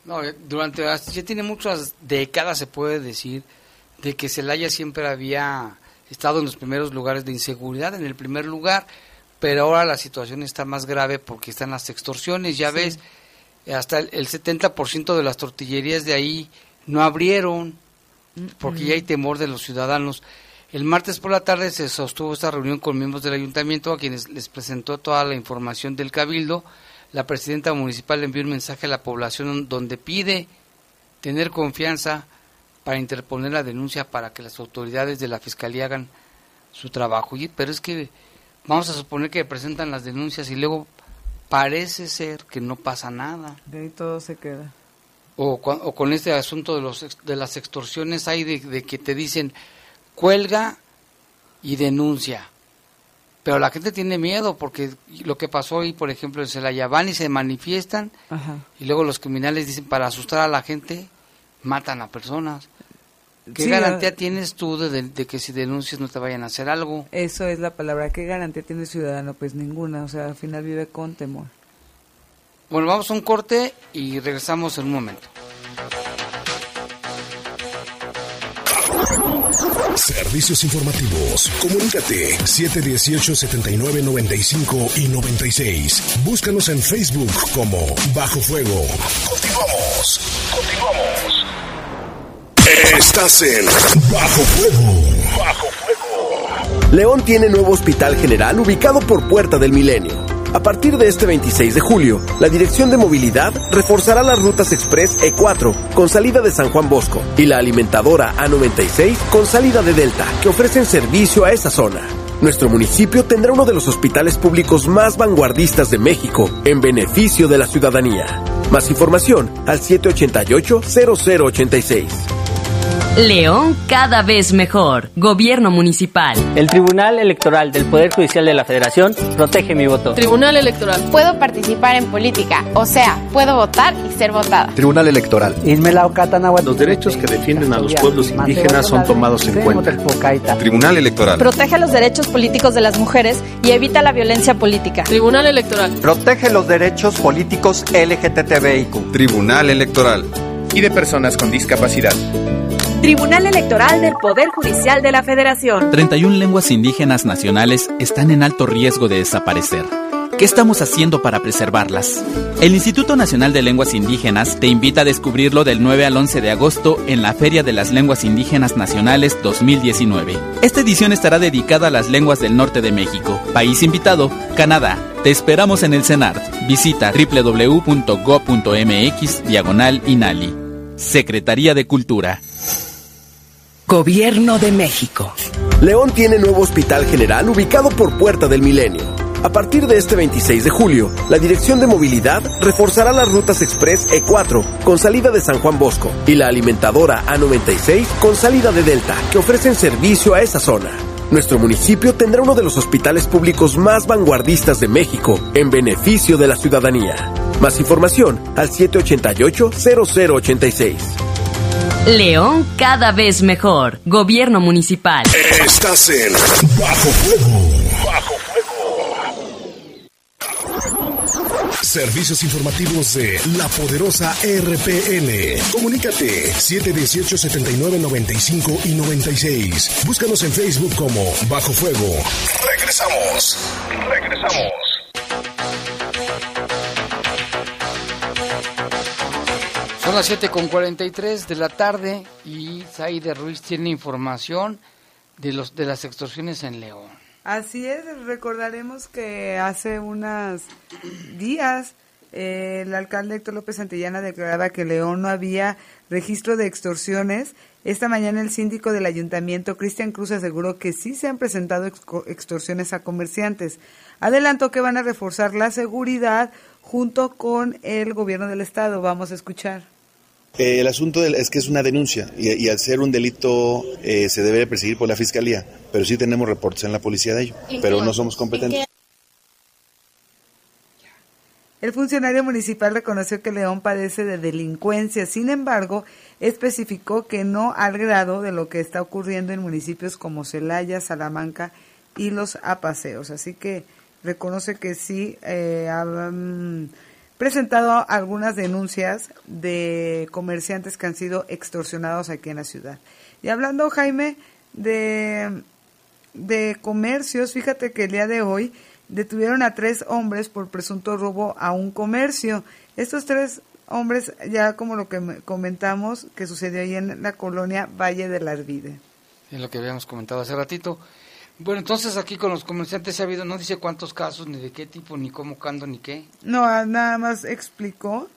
No, eh, durante ya tiene muchas décadas se puede decir de que Celaya siempre había estado en los primeros lugares de inseguridad, en el primer lugar, pero ahora la situación está más grave porque están las extorsiones, ya ves, hasta el, 70% de las tortillerías de ahí no abrieron porque ya hay temor de los ciudadanos. El martes por la tarde se sostuvo esta reunión con miembros del ayuntamiento a quienes les presentó toda la información del cabildo la presidenta municipal envió un mensaje a la población donde pide tener confianza para interponer la denuncia para que las autoridades de la fiscalía hagan su trabajo. pero es que vamos a suponer que presentan las denuncias y luego parece ser que no pasa nada. De ahí todo se queda. O, con este asunto de, los, de las extorsiones hay de que te dicen cuelga y denuncia pero la gente tiene miedo porque lo que pasó hoy, por ejemplo, en Celaya, van y se manifiestan y luego los criminales dicen para asustar a la gente, matan a personas. ¿Qué garantía tienes tú de, que si denuncias no te vayan a hacer algo? Eso es la palabra. ¿Qué garantía tiene el ciudadano? Pues ninguna. O sea, al final vive con temor. Bueno, vamos a un corte y regresamos en un momento. Servicios informativos. Comunícate 718-7995 y 96. Búscanos en Facebook como Bajo Fuego. Continuamos. Continuamos. Estás en Bajo Fuego. Bajo Fuego. León tiene nuevo hospital general ubicado por Puerta del Milenio a partir de este 26 de julio, la Dirección de Movilidad reforzará las rutas Express E4 con salida de San Juan Bosco y la alimentadora A96 con salida de Delta, que ofrecen servicio a esa zona. Nuestro municipio tendrá uno de los hospitales públicos más vanguardistas de México en beneficio de la ciudadanía. Más información al 788-0086. León cada vez mejor. Gobierno municipal. El Tribunal Electoral del Poder Judicial de la Federación protege mi voto. Tribunal Electoral. Puedo participar en política, o sea, puedo votar y ser votada. Tribunal Electoral. Los derechos que defienden a los pueblos indígenas son tomados en cuenta. Tribunal Electoral. Protege los derechos políticos de las mujeres y evita la violencia política. Tribunal Electoral. Protege los derechos políticos LGTBIQ. Tribunal Electoral. Y de personas con discapacidad. Tribunal Electoral del Poder Judicial de la Federación. 31 lenguas indígenas nacionales están en alto riesgo de desaparecer. ¿Qué estamos haciendo para preservarlas? El Instituto Nacional de Lenguas Indígenas te invita a descubrirlo del 9 al 11 de agosto en la Feria de las Lenguas Indígenas Nacionales 2019. Esta edición estará dedicada a las lenguas del norte de México. País invitado, Canadá. Te esperamos en el CENART. Visita www.go.mx diagonal INALI. Secretaría de Cultura. Gobierno de México. León tiene nuevo hospital general ubicado por Puerta del Milenio. A partir de este 26 de julio, la Dirección de Movilidad reforzará las rutas Express E4 con salida de San Juan Bosco y la alimentadora A96 con salida de Delta, que ofrecen servicio a esa zona. Nuestro municipio tendrá uno de los hospitales públicos más vanguardistas de México en beneficio de la ciudadanía. Más información al 788-0086. León cada vez mejor. Gobierno municipal. Estás en Bajo Fuego. Bajo Fuego. Servicios informativos de la poderosa RPN. Comunícate 718 79 95 y 96. Búscanos en Facebook como Bajo Fuego. Regresamos. Regresamos. Son las 7 con 43 de la tarde y Zaide Ruiz tiene información de, los, de las extorsiones en León. Así es, recordaremos que hace unos días eh, el alcalde Héctor López Santillana declaraba que León no había registro de extorsiones. Esta mañana el síndico del ayuntamiento, Cristian Cruz, aseguró que sí se han presentado extorsiones a comerciantes. Adelantó que van a reforzar la seguridad junto con el gobierno del estado. Vamos a escuchar. Eh, el asunto es que es una denuncia y, al ser un delito eh, se debe perseguir por la fiscalía, pero sí tenemos reportes en la policía de ello, pero no somos competentes. El funcionario municipal reconoció que León padece de delincuencia, sin embargo, especificó que no al grado de lo que está ocurriendo en municipios como Celaya, Salamanca y los Apaseos. Así que reconoce que sí eh, presentado algunas denuncias de comerciantes que han sido extorsionados aquí en la ciudad. Y hablando, Jaime, de, de comercios, fíjate que el día de hoy detuvieron a tres hombres por presunto robo a un comercio. Estos tres hombres, ya como lo que comentamos, que sucedió ahí en la colonia Valle de la Arvide. Es lo que habíamos comentado hace ratito. Bueno, entonces aquí con los comerciantes ha habido, no dice cuántos casos, ni de qué tipo, ni cómo, cuándo, ni qué. No, nada más explicó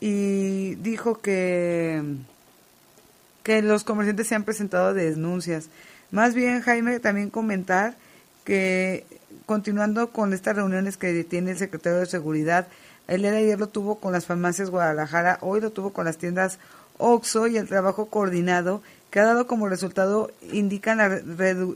y dijo que, que los comerciantes se han presentado denuncias. Más bien, Jaime, también comentar que continuando con estas reuniones que tiene el secretario de Seguridad, el día de ayer lo tuvo con las farmacias Guadalajara, hoy lo tuvo con las tiendas OXO y el trabajo coordinado que ha dado como resultado indican la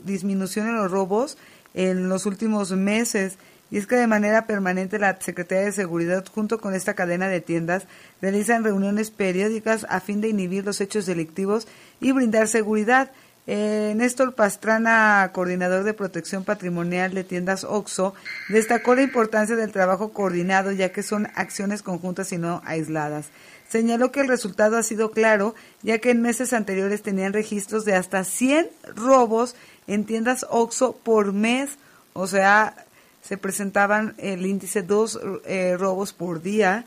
disminución en los robos en los últimos meses. Y es que de manera permanente la Secretaría de Seguridad, junto con esta cadena de tiendas, realizan reuniones periódicas a fin de inhibir los hechos delictivos y brindar seguridad. Eh, Néstor Pastrana, coordinador de protección patrimonial de tiendas OXO, destacó la importancia del trabajo coordinado, ya que son acciones conjuntas y no aisladas. Señaló que el resultado ha sido claro, ya que en meses anteriores tenían registros de hasta 100 robos en tiendas OXO por mes, o sea, se presentaban el índice dos eh, robos por día,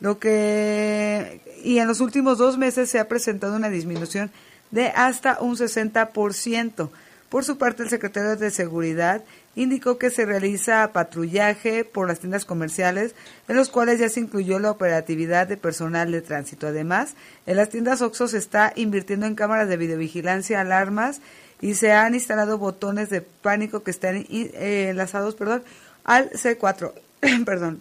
lo que y en los últimos dos meses se ha presentado una disminución de hasta un 60%. Por su parte, el secretario de Seguridad indicó que se realiza patrullaje por las tiendas comerciales, en los cuales ya se incluyó la operatividad de personal de tránsito. Además, en las tiendas Oxxo se está invirtiendo en cámaras de videovigilancia, alarmas y se han instalado botones de pánico que están eh, enlazados perdón, al C4. perdón.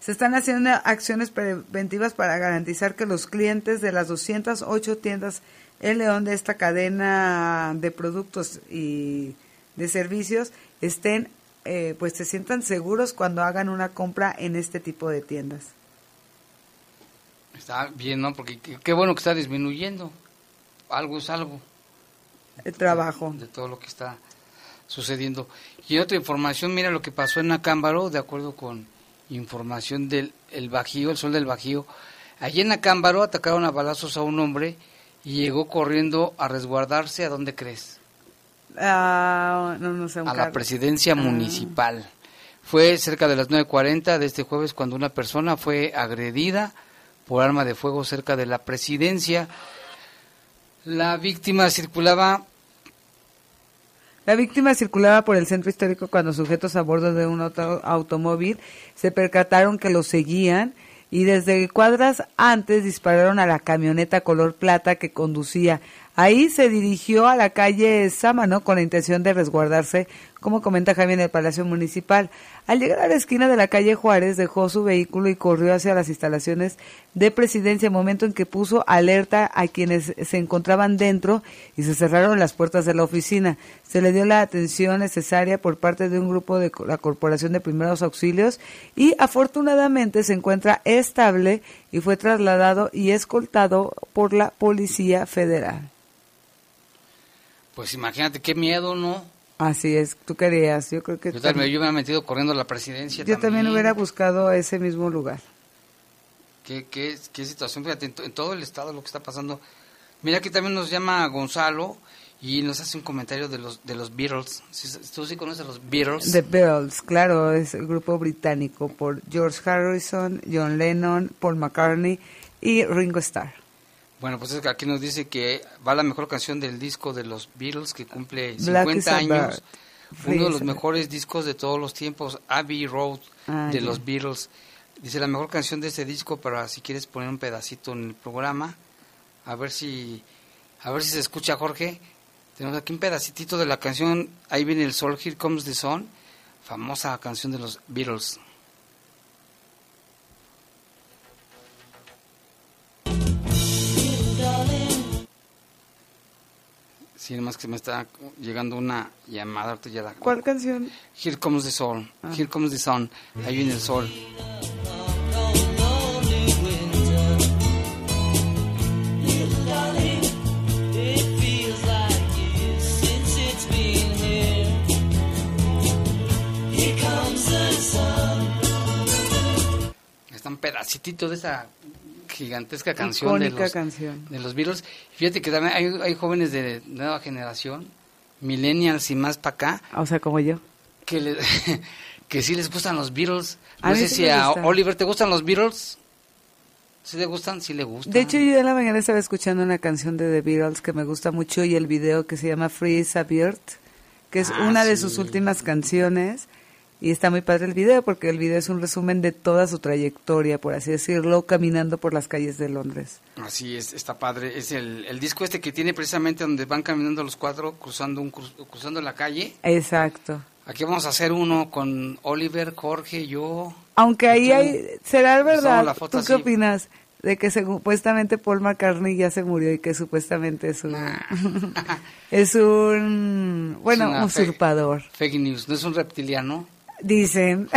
Se están haciendo acciones preventivas para garantizar que los clientes de las 208 tiendas El León de esta cadena de productos y de servicios estén, eh, pues se sientan seguros cuando hagan una compra en este tipo de tiendas. Está bien, ¿no? Porque qué, bueno que está disminuyendo. Algo es algo. El trabajo. De, todo lo que está sucediendo. Y otra información, mira lo que pasó en Acámbaro, de acuerdo con información del el Bajío, el Sol del Bajío. Allí en Acámbaro atacaron a balazos a un hombre y llegó corriendo a resguardarse. ¿A dónde crees? Ah, a la presidencia ah. municipal. Fue cerca de las 9.40 de este jueves cuando una persona fue agredida por arma de fuego cerca de la presidencia. La víctima circulaba la víctima circulaba por el centro histórico cuando sujetos a bordo de un automóvil se percataron que lo seguían y desde cuadras antes dispararon a la camioneta color plata que conducía. Ahí se dirigió a la calle Sámano con la intención de resguardarse como comenta Jaime en el Palacio Municipal. Al llegar a la esquina de la calle Juárez, dejó su vehículo y corrió hacia las instalaciones de presidencia, momento en que puso alerta a quienes se encontraban dentro y se cerraron las puertas de la oficina. Se le dio la atención necesaria por parte de un grupo de la Corporación de Primeros Auxilios y afortunadamente se encuentra estable y fue trasladado y escoltado por la Policía Federal. Pues imagínate qué miedo, ¿no? Así es, tú querías, yo creo que... Yo, también, yo me he metido corriendo a la presidencia. Yo también, hubiera buscado ese mismo lugar. ¿Qué, qué, qué situación? Fíjate, en, todo el estado lo que está pasando. Mira, aquí también nos llama Gonzalo y nos hace un comentario de los de los Beatles. ¿Tú sí conoces a los Beatles? The Beatles, claro, es el grupo británico por George Harrison, John Lennon, Paul McCartney y Ringo Starr. Bueno, pues es que aquí nos dice que va la mejor canción del disco de los Beatles que cumple 50 años. Uno de los mejores discos de todos los tiempos, Abbey Road ah, de los Beatles. Dice la mejor canción de ese disco para si quieres poner un pedacito en el programa. A ver si a ver si se escucha Jorge. Tenemos aquí un pedacito de la canción Ahí viene el sol, Here Comes the Sun, famosa canción de los Beatles. Sí, nomás que me está llegando una llamada. Ya ¿Cuál canción? Here Comes the Sun. Ah. Here Comes the Sun. Ahí viene el sol. Está un pedacitito de esa gigantesca canción de los, canción. de los Beatles. Fíjate que también hay, hay jóvenes de nueva generación, millennials y más para acá. O sea, como yo. Que, le, que sí les gustan los Beatles. No sé si a Oliver te gustan los Beatles. ¿Sí le gustan? Sí le gustan. De hecho, yo en la mañana estaba escuchando una canción de The Beatles que me gusta mucho y el video que se llama Freeze a Bird, que es ah, una de sus últimas canciones y está muy padre el video porque el video es un resumen de toda su trayectoria, por así decirlo, caminando por las calles de Londres. Así es, está padre. Es el, el disco este que tiene precisamente donde van caminando los cuatro cruzando, un, cruzando la calle. Exacto. Aquí vamos a hacer uno con Oliver, Jorge, yo. Aunque ahí hay, será verdad. ¿Tú qué opinas? De que supuestamente Paul McCartney ya se murió y que supuestamente es un. es un. Bueno, usurpador. fake news, no es un reptiliano. Dicen.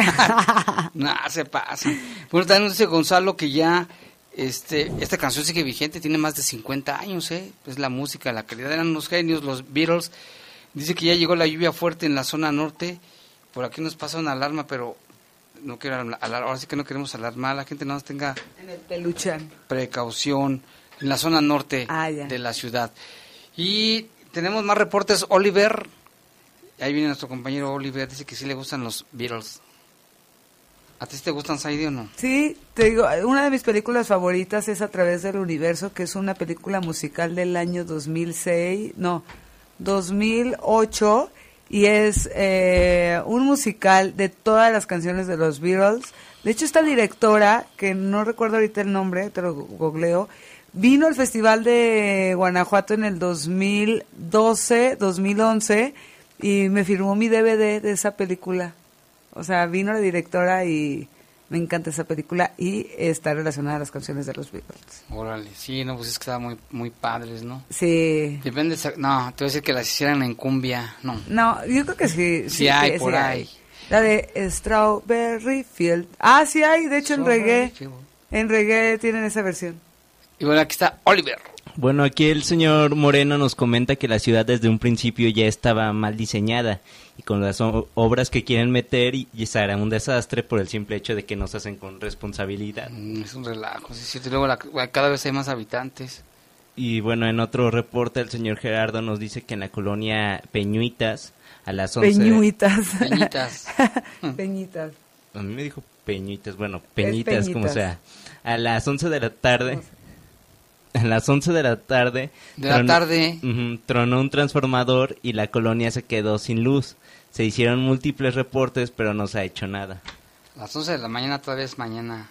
no, se pasa. Bueno, también dice Gonzalo que ya este, esta canción sigue vigente, tiene más de 50 años, ¿eh? Es la música, la calidad. Eran unos genios, los Beatles. Dice que ya llegó la lluvia fuerte en la zona norte. Por aquí nos pasa una alarma, pero no quiero ahora sí que no queremos alarmar. La gente no nos tenga en el precaución en la zona norte ah, de la ciudad. Y tenemos más reportes. Oliver Ahí viene nuestro compañero Oliver, dice que sí le gustan los Beatles. ¿A ti te gustan Saidi o no? Sí, te digo, una de mis películas favoritas es A través del universo, que es una película musical del año 2006, no, 2008, y es eh, un musical de todas las canciones de los Beatles. De hecho, esta directora, que no recuerdo ahorita el nombre, te lo googleo, vino al Festival de Guanajuato en el 2012, 2011 y me firmó mi DVD de esa película. O sea, vino la directora y me encanta esa película y está relacionada a las canciones de los Beatles. Órale, sí, no, pues es que estaban muy, muy padres, ¿no? Sí. Depende, no, te voy a decir que las hicieran en cumbia, no. No, yo creo que sí. Sí, hay, por ahí. La de Strawberry Field. Ah, sí hay, de hecho en reggae. En reggae tienen esa versión. Y bueno, aquí está Oliver. Bueno, aquí el señor Moreno nos comenta que la ciudad desde un principio ya estaba mal diseñada y con las obras que quieren meter y, será un desastre por el simple hecho de que no se hacen con responsabilidad. Mm, es un relajo, sí, sí, luego cada vez hay más habitantes. Y bueno, en otro reporte el señor Gerardo nos dice que en la colonia Peñuitas a las 11... Peñuitas. Peñitas. Peñitas. A mí me dijo Peñitas, bueno, Peñitas, como sea. A las 11 de la tarde a las 11 de la tarde. De la tarde. tronó un transformador y la colonia se quedó sin luz. Se hicieron múltiples reportes, pero no se ha hecho nada. A las 11 de la mañana todavía es mañana.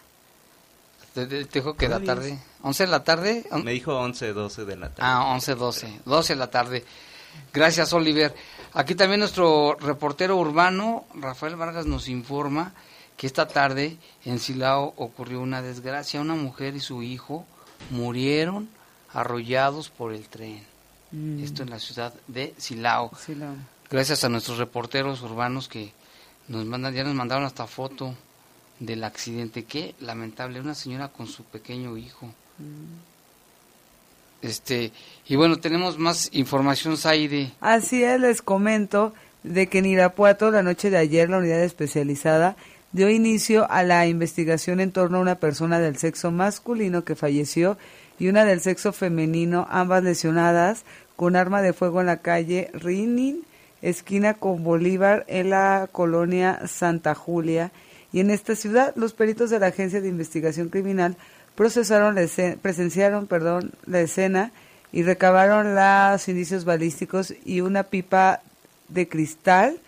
Te, dijo que la tarde. ¿11 de la tarde? Me dijo 11, 12 de la tarde. Ah, 11, 12. 12 de la tarde. Gracias, Oliver. Aquí también nuestro reportero urbano, Rafael Vargas, nos informa que esta tarde en Silao ocurrió una desgracia. Una mujer y su hijo murieron arrollados por el tren. Mm. Esto en la ciudad de Silao. Gracias a nuestros reporteros urbanos que nos mandan, ya nos mandaron hasta foto del accidente. Qué lamentable, una señora con su pequeño hijo. Mm. Este, y bueno, tenemos más información, Saide. Así es, les comento de que en Irapuato, la noche de ayer, la unidad especializada dio inicio a la investigación en torno a una persona del sexo masculino que falleció y una del sexo femenino, ambas lesionadas con arma de fuego en la calle Rinin, esquina con Bolívar, en la colonia Santa Julia. Y en esta ciudad, los peritos de la Agencia de Investigación Criminal procesaron la presenciaron perdón, la escena y recabaron los indicios balísticos y una pipa de cristal.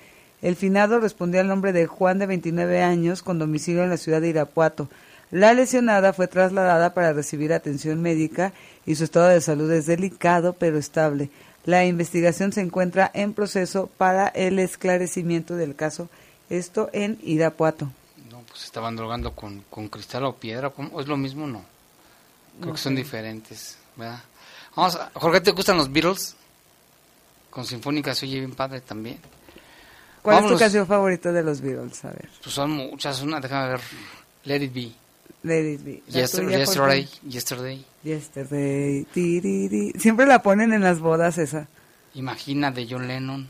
El finado respondió al nombre de Juan de 29 años con domicilio en la ciudad de Irapuato. La lesionada fue trasladada para recibir atención médica y su estado de salud es delicado pero estable. La investigación se encuentra en proceso para el esclarecimiento del caso, esto en Irapuato se estaban drogando con, con cristal o piedra, ¿o es lo mismo no? Creo que son diferentes, ¿verdad? Vamos a, Jorge, ¿te gustan los Beatles? Con Sinfónica se oye bien padre también. ¿Cuál es tu canción favorita de los Beatles? A ver. Pues son muchas, una, déjame ver, Let It Be. Let It Be. Yesterday, yesterday, yesterday. Yesterday. Siempre la ponen en las bodas esa. Imagina de John Lennon.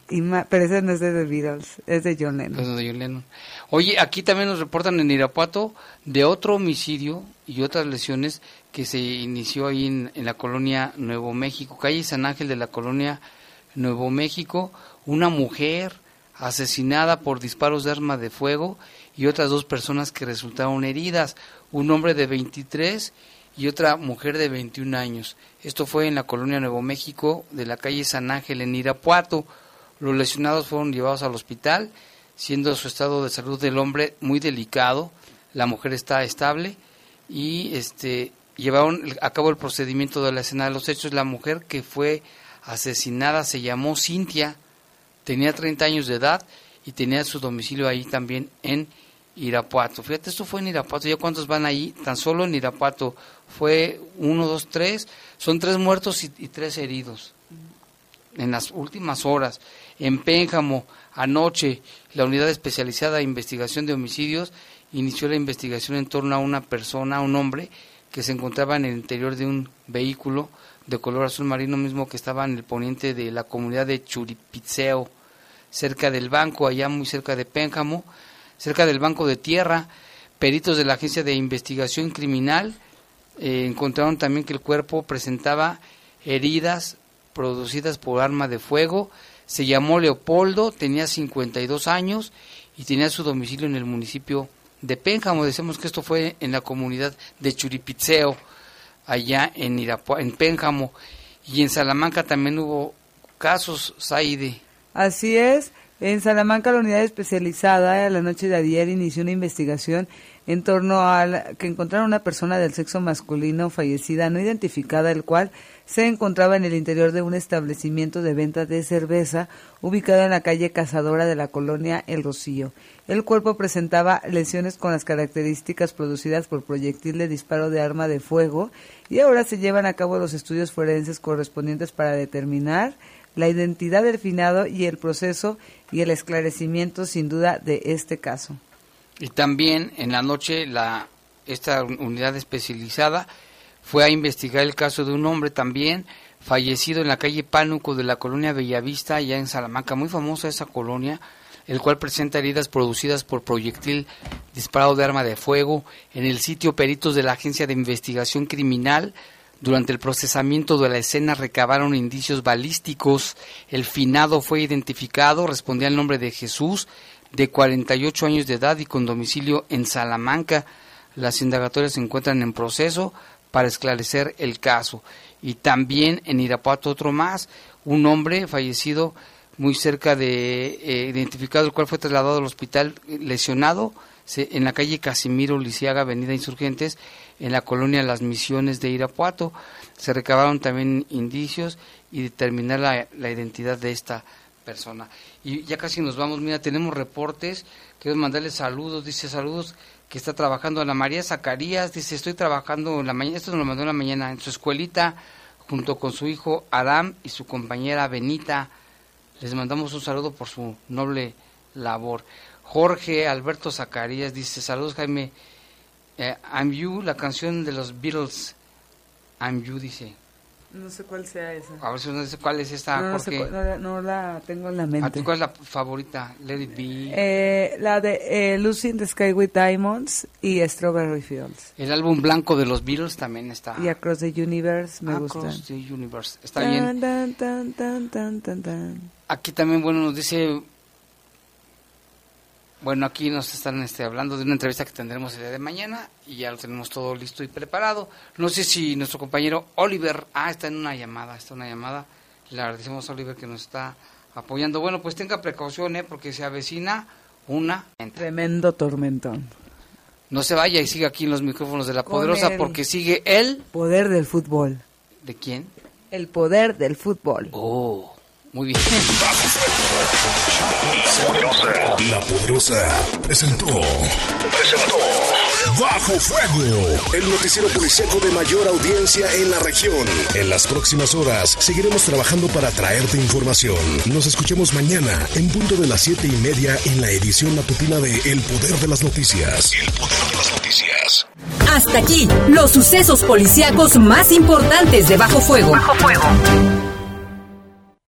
pero ese no es de The Beatles, es de John Lennon. Es de John Lennon. Oye, aquí también nos reportan en Irapuato de otro homicidio y otras lesiones que se inició ahí en, en la colonia Nuevo México, calle San Ángel de la colonia Nuevo México, una mujer asesinada por disparos de arma de fuego y otras dos personas que resultaron heridas, un hombre de 23 y otra mujer de 21 años. Esto fue en la colonia Nuevo México de la calle San Ángel en Irapuato. Los lesionados fueron llevados al hospital, siendo su estado de salud del hombre muy delicado. La mujer está estable y este llevaron a cabo el procedimiento de la escena de los hechos. La mujer que fue asesinada se llamó Cintia, tenía 30 años de edad y tenía su domicilio ahí también en Irapuato. Fíjate, esto fue en Irapuato. ¿Ya cuántos van ahí? Tan solo en Irapuato fue uno, dos, tres. Son tres muertos y, tres heridos en las últimas horas. En Pénjamo, anoche, la unidad especializada de investigación de homicidios inició la investigación en torno a una persona, un hombre, que se encontraba en el interior de un vehículo de color azul marino mismo que estaba en el poniente de la comunidad de Churipizeo, cerca del banco, allá muy cerca de Pénjamo cerca del Banco de Tierra. Peritos de la Agencia de Investigación Criminal eh, encontraron también que el cuerpo presentaba heridas producidas por arma de fuego. Se llamó Leopoldo, tenía 52 años y tenía su domicilio en el municipio de Pénjamo. Decimos que esto fue en la comunidad de Churipizeo, allá en, en Pénjamo. Y en Salamanca también hubo casos, Saide. Así es. En Salamanca, la unidad especializada la noche de ayer inició una investigación en torno a que encontraron una persona del sexo masculino fallecida no identificada, el cual se encontraba en el interior de un establecimiento de venta de cerveza ubicado en la calle Cazadora de la colonia El Rocío. El cuerpo presentaba lesiones con las características producidas por proyectil de disparo de arma de fuego y ahora se llevan a cabo los estudios forenses correspondientes para determinar la identidad del finado y el proceso y el esclarecimiento sin duda de este caso. Y también en la noche la esta unidad especializada fue a investigar el caso de un hombre también fallecido en la calle Pánuco de la colonia Bellavista, allá en Salamanca, muy famosa esa colonia, el cual presenta heridas producidas por proyectil disparado de arma de fuego. En el sitio peritos de la Agencia de Investigación Criminal durante el procesamiento de la escena recabaron indicios balísticos. El finado fue identificado, respondía al nombre de Jesús, de 48 años de edad y con domicilio en Salamanca. Las indagatorias se encuentran en proceso para esclarecer el caso. Y también en Irapuato otro más, un hombre fallecido muy cerca de, eh, identificado, el cual fue trasladado al hospital lesionado, en la calle Casimiro Lisiaga, Avenida Insurgentes, en la colonia Las Misiones de Irapuato. Se recabaron también indicios y determinar la, la identidad de esta persona. Y ya casi nos vamos, mira, tenemos reportes, quiero mandarle saludos, dice saludos, que está trabajando Ana María Zacarías, dice estoy trabajando en la mañana, esto nos lo mandó en la mañana, en su escuelita, junto con su hijo Adam y su compañera Benita. Les mandamos un saludo por su noble labor. Jorge Alberto Zacarías dice, saludos Jaime, eh, I'm You, la canción de los Beatles, I'm You, dice. No sé cuál sea esa. A ver si no sé cuál es esta, no, no, la tengo en la mente. ¿Cuál es la favorita? Let It Be. Eh, la de eh, Lucy in the Sky with Diamonds y Strawberry Fields. El álbum blanco de los Beatles también está. Y Across the Universe me gusta. Across the Universe, está bien. Aquí también, bueno, nos dice bueno, aquí nos están este, hablando de una entrevista que tendremos el día de mañana y ya lo tenemos todo listo y preparado. No sé si nuestro compañero Oliver, ah, está en una llamada, está en una llamada. Le agradecemos a Oliver que nos está apoyando. Bueno, pues tenga precaución, ¿eh? porque se avecina una... Tremendo tormentón. No se vaya y siga aquí en los micrófonos de la Poderosa porque sigue el... Poder del fútbol. ¿De quién? El poder del fútbol. Oh. Muy bien. La Poderosa presentó. Presentó. Bajo Fuego, el noticiero policíaco de mayor audiencia en la región. En las próximas horas seguiremos trabajando para traerte información. Nos escuchemos mañana en punto de las siete y media en la edición matutina de El Poder de las Noticias. El Poder de las Noticias. Hasta aquí, los sucesos policíacos más importantes de Bajo Fuego. Bajo Fuego.